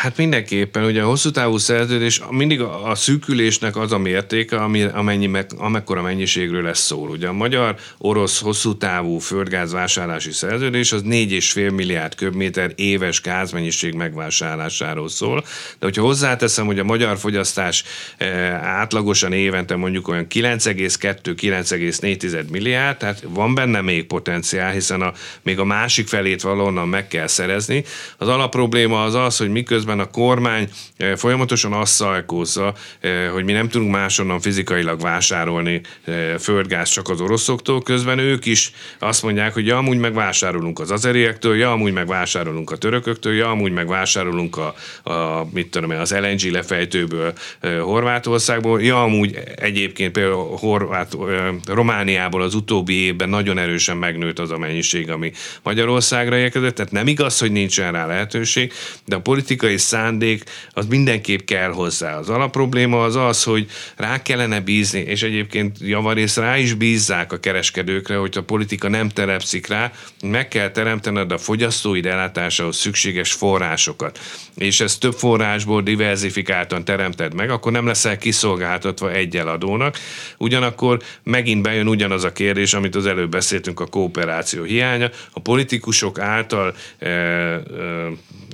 Speaker 3: Hát mindenképpen, ugye a hosszú távú szerződés mindig a, a szűkülésnek az a mértéke, ami, amennyi, meg, amekkora mennyiségről lesz szó. Ugye a magyar-orosz hosszú távú földgáz vásárlási szerződés az 4,5 milliárd köbméter éves gázmennyiség megvásárlásáról szól, de hogyha hozzáteszem, hogy a magyar fogyasztás e, átlagosan évente mondjuk olyan 9,2-9,4 milliárd, tehát van benne még potenciál, hiszen a, még a másik felét valahonnan meg kell szerezni. Az alapprobléma az az, hogy miközben miközben a kormány eh, folyamatosan azt szajkózza, eh, hogy mi nem tudunk máshonnan fizikailag vásárolni eh, földgáz csak az oroszoktól, közben ők is azt mondják, hogy ja, amúgy megvásárolunk az azeriektől, ja, amúgy megvásárolunk a törököktől, ja, amúgy megvásárolunk a, a mit tudom, az LNG lefejtőből Horvátországból, ja, amúgy egyébként például Horvát, Romániából az utóbbi évben nagyon erősen megnőtt az a mennyiség, ami Magyarországra érkezett, tehát nem igaz, hogy nincsen rá lehetőség, de a politikai politikai szándék az mindenképp kell hozzá. Az alapprobléma az az, hogy rá kellene bízni, és egyébként javarészt rá is bízzák a kereskedőkre, hogy a politika nem terepszik rá, meg kell teremtened a fogyasztói ellátásához szükséges forrásokat. És ezt több forrásból diversifikáltan teremted meg, akkor nem leszel kiszolgáltatva egy eladónak. Ugyanakkor megint bejön ugyanaz a kérdés, amit az előbb beszéltünk, a kooperáció hiánya. A politikusok által, eh, eh,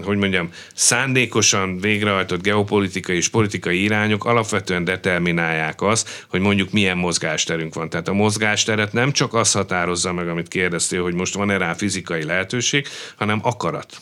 Speaker 3: hogy mondjam, szándékosan végrehajtott geopolitikai és politikai irányok alapvetően determinálják azt, hogy mondjuk milyen mozgásterünk van. Tehát a mozgásteret nem csak az határozza meg, amit kérdeztél, hogy most van-e rá fizikai lehetőség, hanem akarat.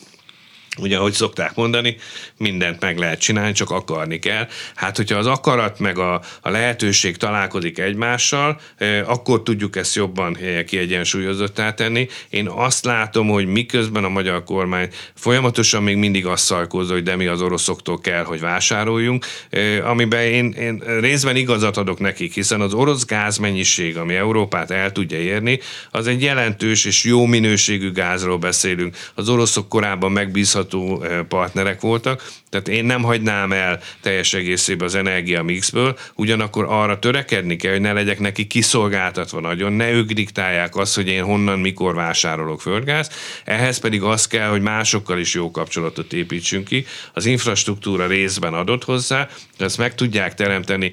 Speaker 3: Ugye, ahogy szokták mondani, mindent meg lehet csinálni, csak akarni kell. Hát, hogyha az akarat meg a, a lehetőség találkozik egymással, eh, akkor tudjuk ezt jobban eh, kiegyensúlyozottá tenni. Én azt látom, hogy miközben a magyar kormány folyamatosan még mindig azt szalkozza, hogy de mi az oroszoktól kell, hogy vásároljunk, eh, amiben én, én részben igazat adok nekik, hiszen az orosz gázmennyiség, ami Európát el tudja érni, az egy jelentős és jó minőségű gázról beszélünk. Az oroszok korábban megbízható megbízható partnerek voltak, tehát én nem hagynám el teljes egészében az energia mixből, ugyanakkor arra törekedni kell, hogy ne legyek neki kiszolgáltatva nagyon, ne ők diktálják azt, hogy én honnan, mikor vásárolok földgáz, ehhez pedig az kell, hogy másokkal is jó kapcsolatot építsünk ki, az infrastruktúra részben adott hozzá, ezt meg tudják teremteni,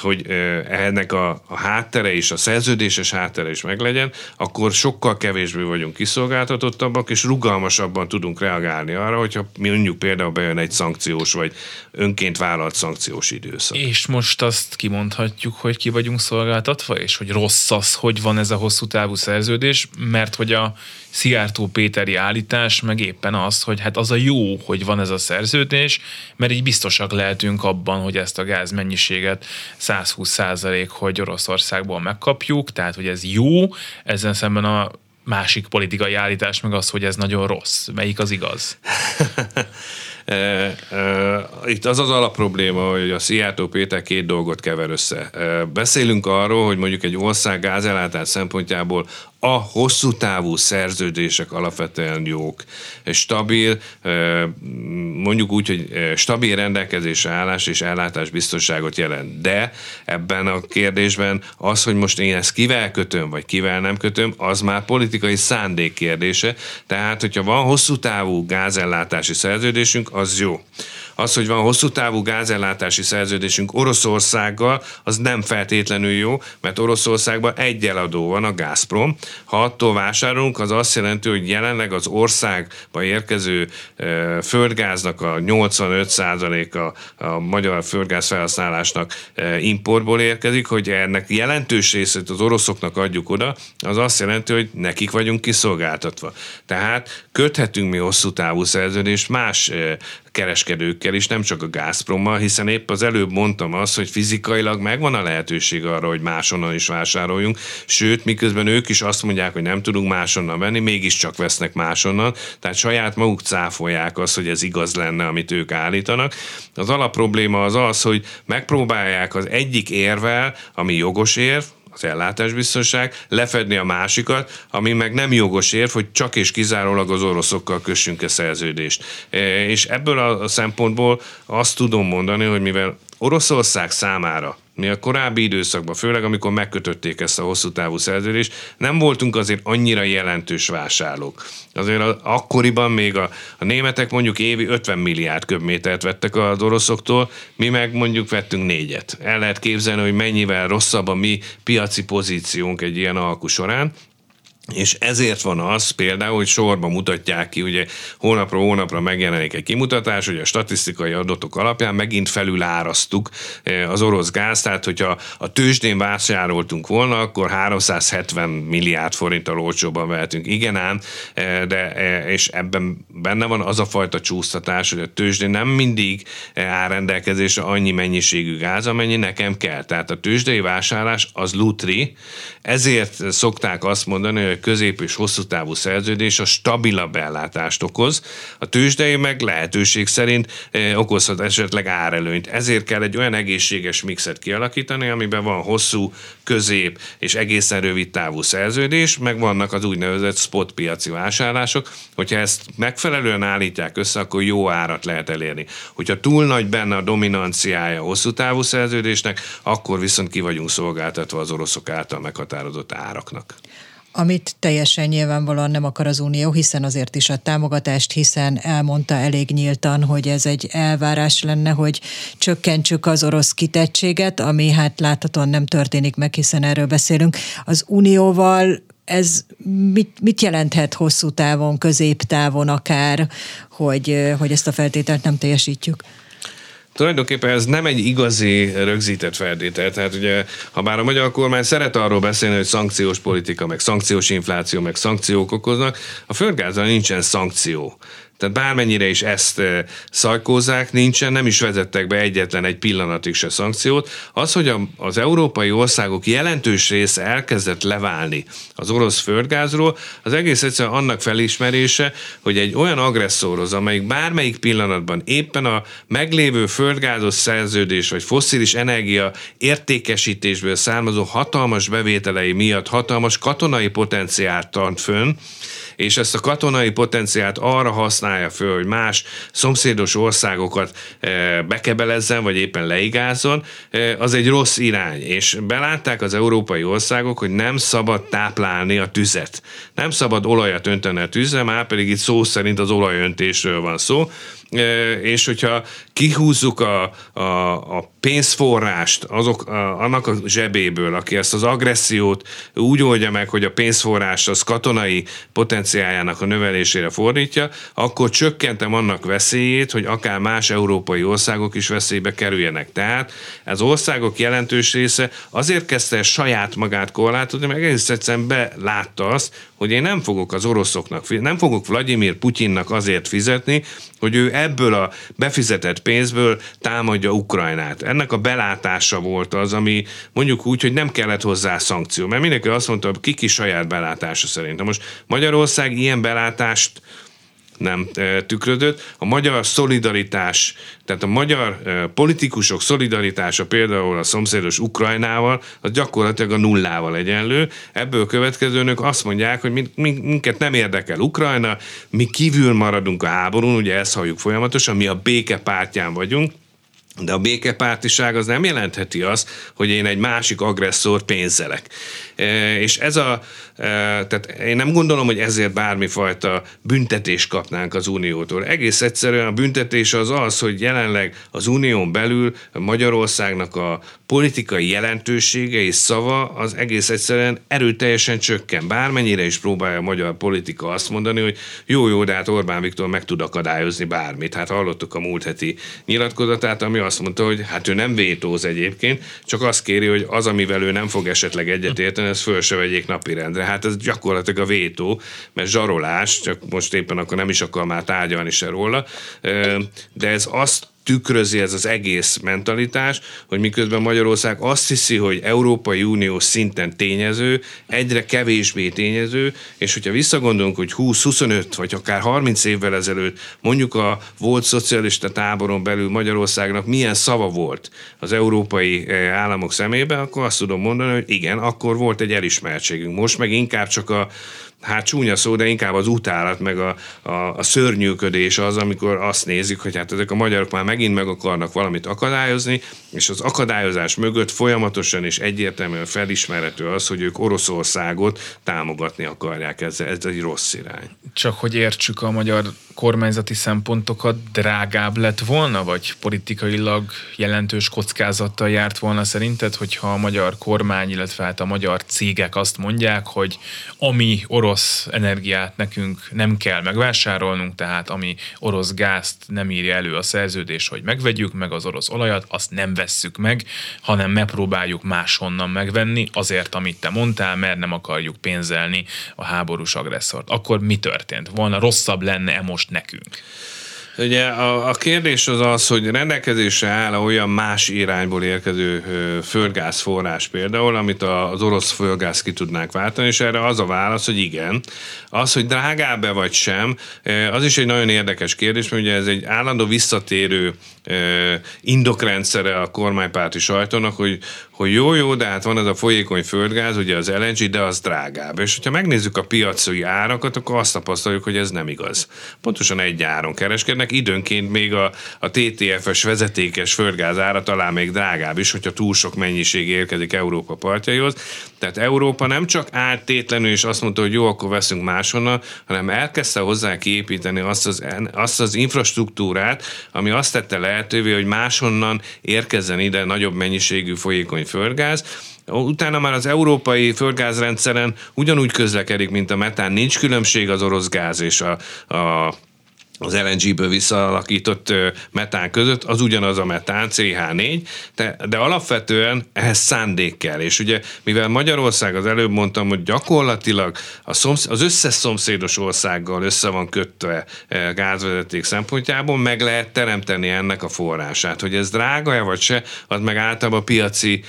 Speaker 3: hogy ennek a, a háttere és a szerződéses háttere is meglegyen, akkor sokkal kevésbé vagyunk kiszolgáltatottabbak, és rugalmasabban tudunk reagálni reagálni arra, hogyha mondjuk például bejön egy szankciós vagy önként vállalt szankciós időszak.
Speaker 2: És most azt kimondhatjuk, hogy ki vagyunk szolgáltatva, és hogy rossz az, hogy van ez a hosszú távú szerződés, mert hogy a Szijjártó Péteri állítás meg éppen az, hogy hát az a jó, hogy van ez a szerződés, mert így biztosak lehetünk abban, hogy ezt a gáz mennyiséget 120 százalék, hogy Oroszországból megkapjuk, tehát hogy ez jó, ezen szemben a másik politikai állítás meg az, hogy ez nagyon rossz. Melyik az igaz?
Speaker 3: Itt az az alapprobléma, hogy a Szijjártó Péter két dolgot kever össze. Beszélünk arról, hogy mondjuk egy ország gázellátás szempontjából a hosszú távú szerződések alapvetően jók. Stabil, mondjuk úgy, hogy stabil rendelkezésre állás és ellátás biztonságot jelent. De ebben a kérdésben az, hogy most én ezt kivel kötöm, vagy kivel nem kötöm, az már politikai szándék kérdése. Tehát, hogyha van hosszú távú gázellátási szerződésünk, az jó. Az, hogy van hosszú távú gázellátási szerződésünk Oroszországgal, az nem feltétlenül jó, mert Oroszországban egy eladó van, a Gazprom. Ha attól vásárolunk, az azt jelenti, hogy jelenleg az országba érkező földgáznak a 85%-a a magyar földgáz felhasználásnak importból érkezik, hogy ennek jelentős részét az oroszoknak adjuk oda, az azt jelenti, hogy nekik vagyunk kiszolgáltatva. Tehát köthetünk mi hosszú távú szerződést más kereskedőkkel is, nem csak a Gazprommal, hiszen épp az előbb mondtam azt, hogy fizikailag megvan a lehetőség arra, hogy máshonnan is vásároljunk, sőt, miközben ők is azt mondják, hogy nem tudunk máshonnan venni, mégiscsak vesznek máshonnan, tehát saját maguk cáfolják azt, hogy ez igaz lenne, amit ők állítanak. Az alapprobléma az az, hogy megpróbálják az egyik érvel, ami jogos érv, az ellátásbiztonság, lefedni a másikat, ami meg nem jogos érv, hogy csak és kizárólag az oroszokkal kössünk-e szerződést. E, és ebből a szempontból azt tudom mondani, hogy mivel Oroszország számára mi a korábbi időszakban, főleg amikor megkötötték ezt a hosszú távú szerződést, nem voltunk azért annyira jelentős vásárlók. Azért akkoriban még a, a németek mondjuk évi 50 milliárd köbmétert vettek az oroszoktól, mi meg mondjuk vettünk négyet. El lehet képzelni, hogy mennyivel rosszabb a mi piaci pozíciónk egy ilyen alku során, és ezért van az például, hogy sorba mutatják ki, ugye hónapról hónapra megjelenik egy kimutatás, hogy a statisztikai adatok alapján megint felülárasztuk eh, az orosz gáz, tehát hogyha a tőzsdén vásároltunk volna, akkor 370 milliárd forinttal olcsóban vehetünk. Igen ám, eh, de, eh, és ebben benne van az a fajta csúsztatás, hogy a tőzsdén nem mindig áll rendelkezésre annyi mennyiségű gáz, amennyi nekem kell. Tehát a tőzsdei vásárlás az lutri, ezért szokták azt mondani, közép és hosszú távú szerződés a stabilabb ellátást okoz, a tőzsdei meg lehetőség szerint eh, okozhat esetleg árelőnyt. Ezért kell egy olyan egészséges mixet kialakítani, amiben van hosszú, közép és egészen rövid távú szerződés, meg vannak az úgynevezett spot piaci vásárlások. Hogyha ezt megfelelően állítják össze, akkor jó árat lehet elérni. Hogyha túl nagy benne a dominanciája a hosszú távú szerződésnek, akkor viszont ki vagyunk szolgáltatva az oroszok által meghatározott áraknak
Speaker 4: amit teljesen nyilvánvalóan nem akar az Unió, hiszen azért is a támogatást, hiszen elmondta elég nyíltan, hogy ez egy elvárás lenne, hogy csökkentsük az orosz kitettséget, ami hát láthatóan nem történik meg, hiszen erről beszélünk. Az Unióval ez mit, mit jelenthet hosszú távon, középtávon akár, hogy, hogy ezt a feltételt nem teljesítjük?
Speaker 3: Tulajdonképpen ez nem egy igazi rögzített feltétel. Tehát ugye, ha bár a magyar kormány szeret arról beszélni, hogy szankciós politika, meg szankciós infláció, meg szankciók okoznak, a földgázzal nincsen szankció. Tehát bármennyire is ezt szajkózzák, nincsen, nem is vezettek be egyetlen egy pillanatig se szankciót. Az, hogy az európai országok jelentős része elkezdett leválni az orosz földgázról, az egész egyszerűen annak felismerése, hogy egy olyan agresszorhoz, amelyik bármelyik pillanatban éppen a meglévő földgázos szerződés vagy fosszilis energia értékesítésből származó hatalmas bevételei miatt hatalmas katonai potenciált tart fönn, és ezt a katonai potenciált arra használja föl, hogy más szomszédos országokat eh, bekebelezzen, vagy éppen leigázzon, eh, az egy rossz irány. És belátták az európai országok, hogy nem szabad táplálni a tüzet. Nem szabad olajat önteni a tűzre, már pedig itt szó szerint az olajöntésről van szó, és hogyha kihúzzuk a, a, a pénzforrást azok, a, annak a zsebéből, aki ezt az agressziót úgy oldja meg, hogy a pénzforrást az katonai potenciáljának a növelésére fordítja, akkor csökkentem annak veszélyét, hogy akár más európai országok is veszélybe kerüljenek. Tehát az országok jelentős része azért kezdte saját magát korlátozni, meg egész egyszerűen belátta azt, hogy én nem fogok az oroszoknak, nem fogok Vladimir Putyinnak azért fizetni, hogy ő ebből a befizetett pénzből támadja Ukrajnát. Ennek a belátása volt az, ami mondjuk úgy, hogy nem kellett hozzá szankció, mert mindenki azt mondta, hogy kiki saját belátása szerint. Na most Magyarország ilyen belátást nem tükrödött. A magyar szolidaritás, tehát a magyar politikusok szolidaritása például a szomszédos Ukrajnával, az gyakorlatilag a nullával egyenlő. Ebből következőnök azt mondják, hogy minket nem érdekel Ukrajna, mi kívül maradunk a háborún, ugye ezt halljuk folyamatosan, mi a béke pártján vagyunk, de a békepártiság az nem jelentheti azt, hogy én egy másik agresszor pénzelek. És ez a, tehát én nem gondolom, hogy ezért bármifajta büntetést kapnánk az Uniótól. Egész egyszerűen a büntetés az az, hogy jelenleg az Unión belül Magyarországnak a politikai jelentősége és szava az egész egyszerűen erőteljesen csökken. Bármennyire is próbálja a magyar politika azt mondani, hogy jó, jó, de hát Orbán Viktor meg tud akadályozni bármit. Hát hallottuk a múlt heti nyilatkozatát, ami azt mondta, hogy hát ő nem vétóz egyébként, csak azt kéri, hogy az, amivel ő nem fog esetleg egyetérteni, ez föl se vegyék napirendre. Hát ez gyakorlatilag a vétó, mert zsarolás, csak most éppen akkor nem is akar már tárgyalni se róla, de ez azt tükrözi ez az egész mentalitás, hogy miközben Magyarország azt hiszi, hogy Európai Unió szinten tényező, egyre kevésbé tényező, és hogyha visszagondolunk, hogy 20-25 vagy akár 30 évvel ezelőtt mondjuk a volt szocialista táboron belül Magyarországnak milyen szava volt az európai eh, államok szemében, akkor azt tudom mondani, hogy igen, akkor volt egy elismertségünk. Most meg inkább csak a hát csúnya szó, de inkább az utálat, meg a, a, a szörnyűködés az, amikor azt nézik, hogy hát ezek a magyarok már megint meg akarnak valamit akadályozni, és az akadályozás mögött folyamatosan és egyértelműen felismerhető az, hogy ők Oroszországot támogatni akarják. Ez, ez egy rossz irány.
Speaker 2: Csak hogy értsük a magyar kormányzati szempontokat, drágább lett volna, vagy politikailag jelentős kockázattal járt volna szerinted, hogyha a magyar kormány, illetve hát a magyar cégek azt mondják, hogy ami orosz energiát nekünk nem kell megvásárolnunk, tehát ami orosz gázt nem írja elő a szerződés, hogy megvegyük, meg az orosz olajat, azt nem vesszük meg, hanem megpróbáljuk máshonnan megvenni, azért, amit te mondtál, mert nem akarjuk pénzelni a háborús agresszort. Akkor mi történt volna? Rosszabb lenne-e most nekünk?
Speaker 3: Ugye a, a kérdés az az, hogy rendelkezésre áll olyan más irányból érkező földgázforrás például, amit az orosz földgáz ki tudnánk váltani, és erre az a válasz, hogy igen. Az, hogy drágább-e vagy sem, az is egy nagyon érdekes kérdés, mert ugye ez egy állandó visszatérő indokrendszere a kormánypárti sajtónak, hogy, hogy jó, jó, de hát van ez a folyékony földgáz, ugye az LNG, de az drágább. És hogyha megnézzük a piaci árakat, akkor azt tapasztaljuk, hogy ez nem igaz. Pontosan egy áron kereskednek, időnként még a, a TTF-es vezetékes földgáz ára talán még drágább is, hogyha túl sok mennyiség érkezik Európa partjaihoz. Tehát Európa nem csak áttétlenül és azt mondta, hogy jó, akkor veszünk máshonnan, hanem elkezdte hozzá kiépíteni azt az, azt az infrastruktúrát, ami azt tette lehetővé, hogy máshonnan érkezzen ide nagyobb mennyiségű folyékony földgáz, Utána már az európai földgázrendszeren ugyanúgy közlekedik, mint a metán. Nincs különbség az orosz gáz és a, a az LNG-ből visszaalakított metán között, az ugyanaz a metán, CH4, de, de alapvetően ehhez szándék kell. És ugye, mivel Magyarország, az előbb mondtam, hogy gyakorlatilag a szomsz, az összes szomszédos országgal össze van kötve gázvezeték szempontjából, meg lehet teremteni ennek a forrását. Hogy ez drága-e vagy se, az meg általában a piaci,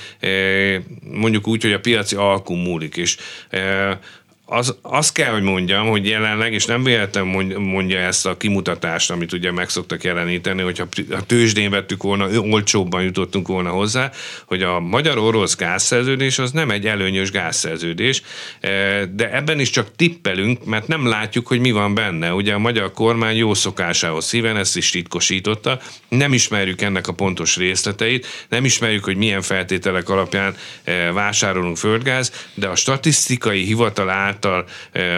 Speaker 3: mondjuk úgy, hogy a piaci alkum múlik. És az, azt kell, hogy mondjam, hogy jelenleg, és nem véletlen mondja ezt a kimutatást, amit ugye meg szoktak jeleníteni, hogyha a tőzsdén vettük volna, olcsóbban jutottunk volna hozzá, hogy a magyar-orosz gázszerződés az nem egy előnyös gázszerződés, e, de ebben is csak tippelünk, mert nem látjuk, hogy mi van benne. Ugye a magyar kormány jó szokásához szíven ezt is titkosította, nem ismerjük ennek a pontos részleteit, nem ismerjük, hogy milyen feltételek alapján e, vásárolunk földgáz, de a statisztikai hivatal által ezáltal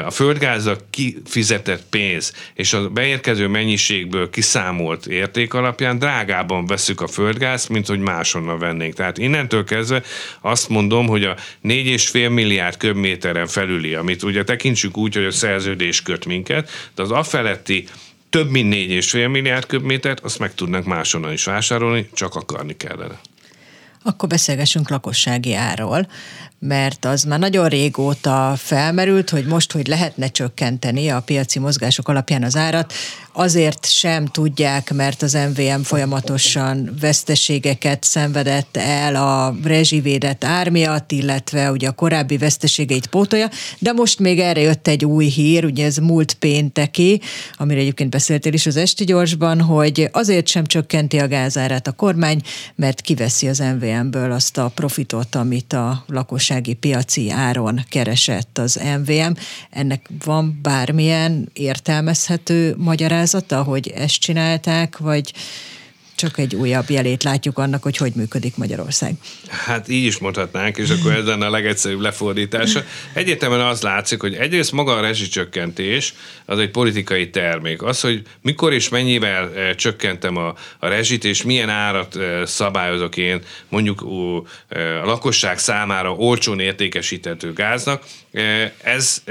Speaker 3: a földgázra kifizetett pénz és a beérkező mennyiségből kiszámolt érték alapján drágában veszük a földgázt, mint hogy máshonnan vennénk. Tehát innentől kezdve azt mondom, hogy a 4,5 milliárd köbméteren felüli, amit ugye tekintsük úgy, hogy a szerződés köt minket, de az afeletti több mint 4,5 milliárd köbmétert, azt meg tudnak máshonnan is vásárolni, csak akarni kellene.
Speaker 4: Akkor beszélgessünk lakossági árról mert az már nagyon régóta felmerült, hogy most, hogy lehetne csökkenteni a piaci mozgások alapján az árat, azért sem tudják, mert az MVM folyamatosan veszteségeket szenvedett el a rezsivédett ár miatt, illetve ugye a korábbi veszteségeit pótolja, de most még erre jött egy új hír, ugye ez múlt pénteki, amire egyébként beszéltél is az Esti Gyorsban, hogy azért sem csökkenti a gázárát a kormány, mert kiveszi az MVM-ből azt a profitot, amit a lakossági piaci áron keresett az MVM. Ennek van bármilyen értelmezhető magyarázat, magyarázata, hogy ezt csinálták, vagy csak egy újabb jelét látjuk annak, hogy hogy működik Magyarország.
Speaker 3: Hát így is mondhatnánk, és akkor ez lenne a legegyszerűbb lefordítása. Egyértelműen az látszik, hogy egyrészt maga a rezsicsökkentés az egy politikai termék. Az, hogy mikor és mennyivel eh, csökkentem a, a rezsit, és milyen árat eh, szabályozok én mondjuk eh, a lakosság számára olcsón értékesíthető gáznak, ez,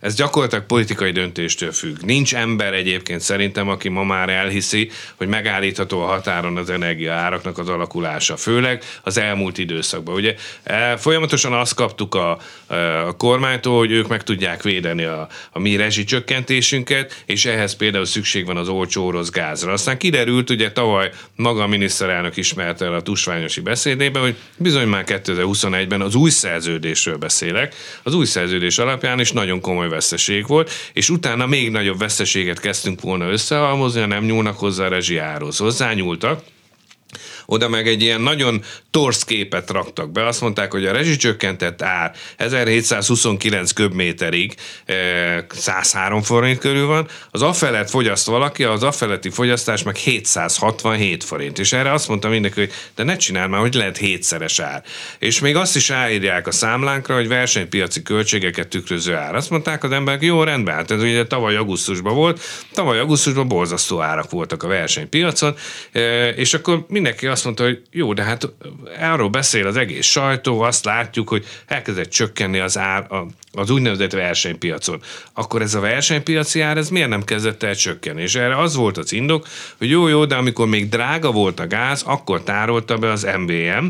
Speaker 3: ez gyakorlatilag politikai döntéstől függ. Nincs ember egyébként szerintem, aki ma már elhiszi, hogy megállítható a határon az energiaáraknak az alakulása, főleg az elmúlt időszakban. Ugye folyamatosan azt kaptuk a, a kormánytól, hogy ők meg tudják védeni a, a mi rezsicsökkentésünket, és ehhez például szükség van az olcsó orosz gázra. Aztán kiderült, ugye tavaly maga a miniszterelnök ismerte el a tusványosi beszédében, hogy bizony már 2021-ben az új szerződésről beszélek, az új szerződés alapján is nagyon komoly veszteség volt, és utána még nagyobb veszteséget kezdtünk volna összehalmozni, nem nyúlnak hozzá a rezsiához. Hozzányúltak, oda meg egy ilyen nagyon torsz képet raktak be. Azt mondták, hogy a rezsicsökkentett ár 1729 köbméterig 103 eh, forint körül van, az afelett fogyaszt valaki, az afeletti fogyasztás meg 767 forint. És erre azt mondta mindenki, hogy de ne csinálj már, hogy lehet hétszeres ár. És még azt is ráírják a számlánkra, hogy versenypiaci költségeket tükröző ár. Azt mondták az emberek, jó, rendben, hát ez ugye tavaly augusztusban volt, tavaly augusztusban borzasztó árak voltak a versenypiacon, eh, és akkor mindenki azt mondta, hogy jó, de hát arról beszél az egész sajtó, azt látjuk, hogy elkezdett csökkenni az ár az úgynevezett versenypiacon. Akkor ez a versenypiaci ár, ez miért nem kezdett el csökkenni? És erre az volt az indok, hogy jó, jó, de amikor még drága volt a gáz, akkor tárolta be az MVM,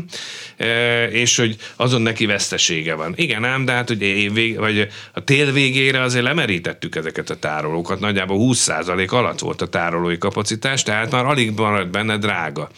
Speaker 3: e, és hogy azon neki vesztesége van. Igen ám, de hát hogy évvég, vagy a tél végére azért lemerítettük ezeket a tárolókat, nagyjából 20% alatt volt a tárolói kapacitás, tehát már alig maradt benne drága.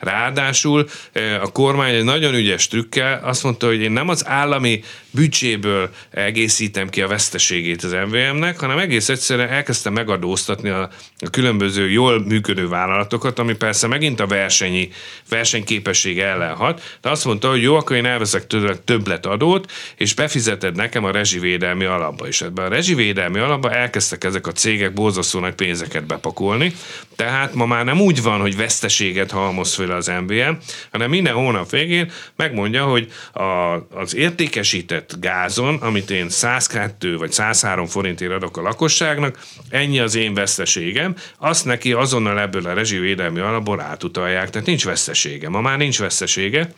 Speaker 3: Ráadásul e, a kormány egy nagyon ügyes trükkel azt mondta, hogy én nem az állami büdzséből egészítem ki a veszteségét az MVM-nek, hanem egész egyszerűen elkezdtem megadóztatni a, a különböző jól működő vállalatokat, ami persze megint a versenyi, versenyképesség ellen hat, de azt mondta, hogy jó, akkor én elveszek többlet adót, és befizeted nekem a rezsivédelmi alapba is. Ebben a rezsivédelmi alapba elkezdtek ezek a cégek borzasztó nagy pénzeket bepakolni, tehát ma már nem úgy van, hogy veszteséget halmoz fel az MVM, hanem minden hónap végén megmondja, hogy a, az értékesített gázon, amit én 102 vagy 103 forintért adok a lakosságnak, ennyi az én veszteségem, azt neki azonnal ebből a rezsivédelmi alapból átutalják, tehát nincs vesztesége. Ma már nincs vesztesége,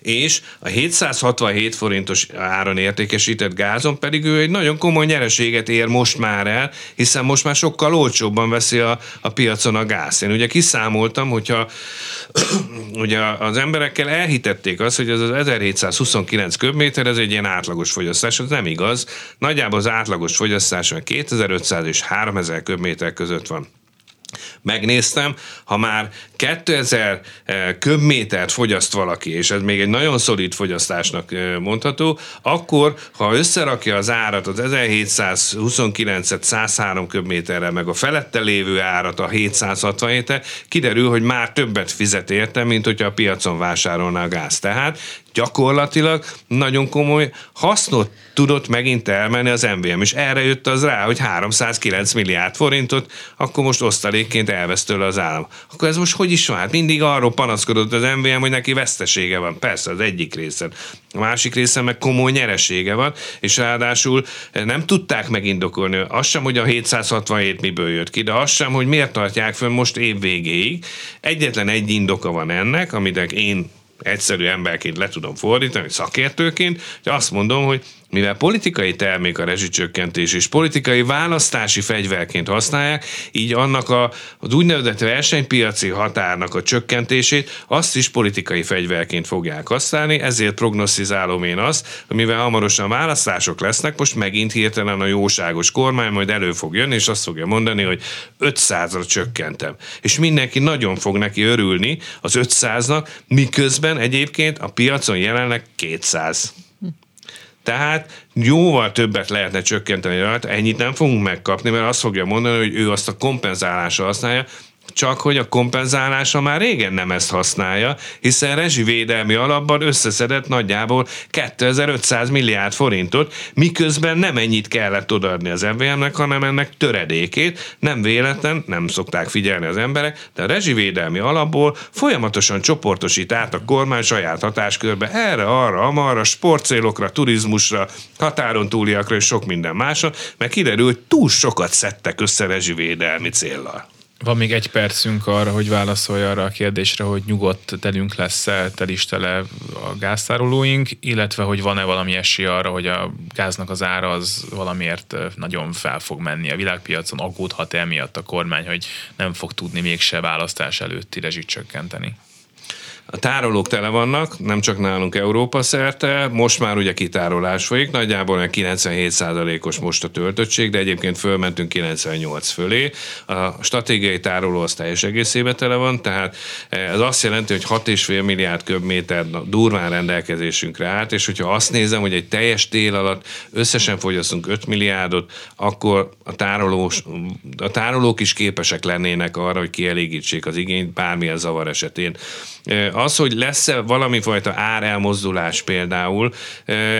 Speaker 3: és a 767 forintos áron értékesített gázon pedig ő egy nagyon komoly nyereséget ér most már el, hiszen most már sokkal olcsóbban veszi a, a piacon a gáz. Én ugye kiszámoltam, hogyha ugye az emberekkel elhitették azt, hogy ez az 1729 köbméter, ez egy ilyen átlagos fogyasztás, ez nem igaz. Nagyjából az átlagos fogyasztás 2500 és 3000 köbméter között van megnéztem, ha már 2000 eh, köbmétert fogyaszt valaki, és ez még egy nagyon szolid fogyasztásnak eh, mondható, akkor, ha összerakja az árat, az 1729-et 103 köbméterrel, meg a felette lévő árat a 767 kiderül, hogy már többet fizet érte, mint hogyha a piacon vásárolná a gáz. Tehát gyakorlatilag nagyon komoly hasznot tudott megint elmenni az MVM, és erre jött az rá, hogy 309 milliárd forintot, akkor most osztalékként elvesz tőle az állam. Akkor ez most hogy is van? Hát mindig arról panaszkodott az MVM, hogy neki vesztesége van. Persze, az egyik részen. A másik részen meg komoly nyeresége van, és ráadásul nem tudták megindokolni. Azt sem, hogy a 767 miből jött ki, de azt sem, hogy miért tartják fönn most év végéig. Egyetlen egy indoka van ennek, amit én egyszerű emberként le tudom fordítani, szakértőként, hogy azt mondom, hogy mivel politikai termék a rezsicsökkentés és politikai választási fegyverként használják, így annak a, az úgynevezett versenypiaci határnak a csökkentését azt is politikai fegyverként fogják használni, ezért prognosztizálom én azt, hogy mivel hamarosan választások lesznek, most megint hirtelen a jóságos kormány majd elő fog jönni, és azt fogja mondani, hogy 500-ra csökkentem. És mindenki nagyon fog neki örülni az 500-nak, miközben egyébként a piacon jelenleg 200. Tehát jóval többet lehetne csökkenteni rajta, ennyit nem fogunk megkapni, mert azt fogja mondani, hogy ő azt a kompenzálásra használja, csak hogy a kompenzálása már régen nem ezt használja, hiszen rezsivédelmi alapban összeszedett nagyjából 2500 milliárd forintot, miközben nem ennyit kellett odaadni az MVM-nek, hanem ennek töredékét. Nem véletlen, nem szokták figyelni az emberek, de a rezsivédelmi alapból folyamatosan csoportosít át a kormány saját hatáskörbe erre, arra, amarra, sportcélokra, turizmusra, határon túliakra és sok minden másra, mert kiderül, hogy túl sokat szedtek össze rezsivédelmi céllal.
Speaker 2: Van még egy percünk arra, hogy válaszolj arra a kérdésre, hogy nyugodt telünk lesz-e, telistele a gáztárolóink, illetve hogy van-e valami esély arra, hogy a gáznak az ára az valamiért nagyon fel fog menni a világpiacon, aggódhat -e emiatt a kormány, hogy nem fog tudni mégse választás előtti rezsit csökkenteni.
Speaker 3: A tárolók tele vannak, nem csak nálunk Európa szerte, most már ugye kitárolás folyik, nagyjából 97%-os most a töltöttség, de egyébként fölmentünk 98 fölé. A stratégiai tároló az teljes egészében tele van, tehát ez azt jelenti, hogy 6,5 milliárd köbméter durván rendelkezésünkre állt, és hogyha azt nézem, hogy egy teljes tél alatt összesen fogyasztunk 5 milliárdot, akkor a, tárolós, a tárolók is képesek lennének arra, hogy kielégítsék az igényt bármilyen zavar esetén az, hogy lesz-e valami fajta árelmozdulás például,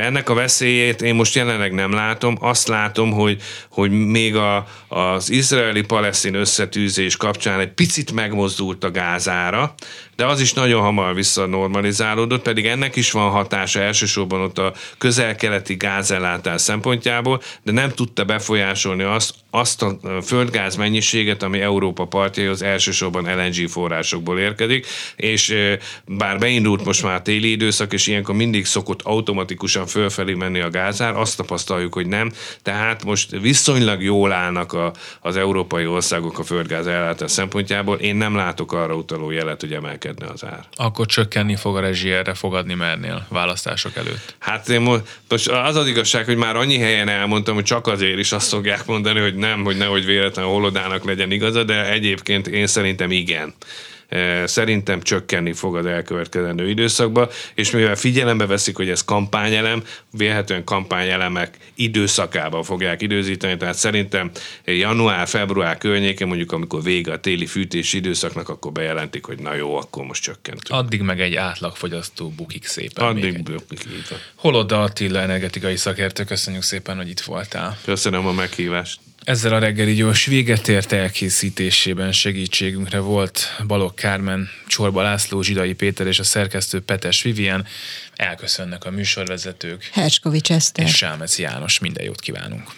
Speaker 3: ennek a veszélyét én most jelenleg nem látom. Azt látom, hogy, hogy még a, az izraeli-palesztin összetűzés kapcsán egy picit megmozdult a gázára, de az is nagyon hamar visszanormalizálódott, pedig ennek is van hatása elsősorban ott a közel-keleti gázellátás szempontjából, de nem tudta befolyásolni azt, azt a földgáz mennyiséget, ami Európa partjaihoz elsősorban LNG forrásokból érkezik, és bár beindult most már téli időszak, és ilyenkor mindig szokott automatikusan fölfelé menni a gázár, azt tapasztaljuk, hogy nem, tehát most viszonylag jól állnak a, az európai országok a földgáz ellátás szempontjából. Én nem látok arra utaló jelet, hogy emelkedne az ár.
Speaker 2: Akkor csökkenni fog a rezsi erre fogadni mernél választások előtt?
Speaker 3: Hát én most az az igazság, hogy már annyi helyen elmondtam, hogy csak azért is azt fogják mondani, hogy nem, hogy nehogy véletlenül holodának legyen igaza, de egyébként én szerintem igen szerintem csökkenni fog az elkövetkezendő időszakban, és mivel figyelembe veszik, hogy ez kampányelem, vélhetően kampányelemek időszakában fogják időzíteni, tehát szerintem január-február környékén, mondjuk amikor vége a téli fűtési időszaknak, akkor bejelentik, hogy na jó, akkor most csökkentünk.
Speaker 2: Addig meg egy átlagfogyasztó bukik szépen.
Speaker 3: Addig bukik,
Speaker 2: Holoda Attila energetikai szakértő, köszönjük szépen, hogy itt voltál.
Speaker 3: Köszönöm a meghívást.
Speaker 2: Ezzel a reggeli gyors véget ért elkészítésében segítségünkre volt Balog Kármen, Csorba László, Zsidai Péter és a szerkesztő Petes Vivien. Elköszönnek a műsorvezetők.
Speaker 4: Herskovics Eszter.
Speaker 2: És Sámec János. Minden jót kívánunk.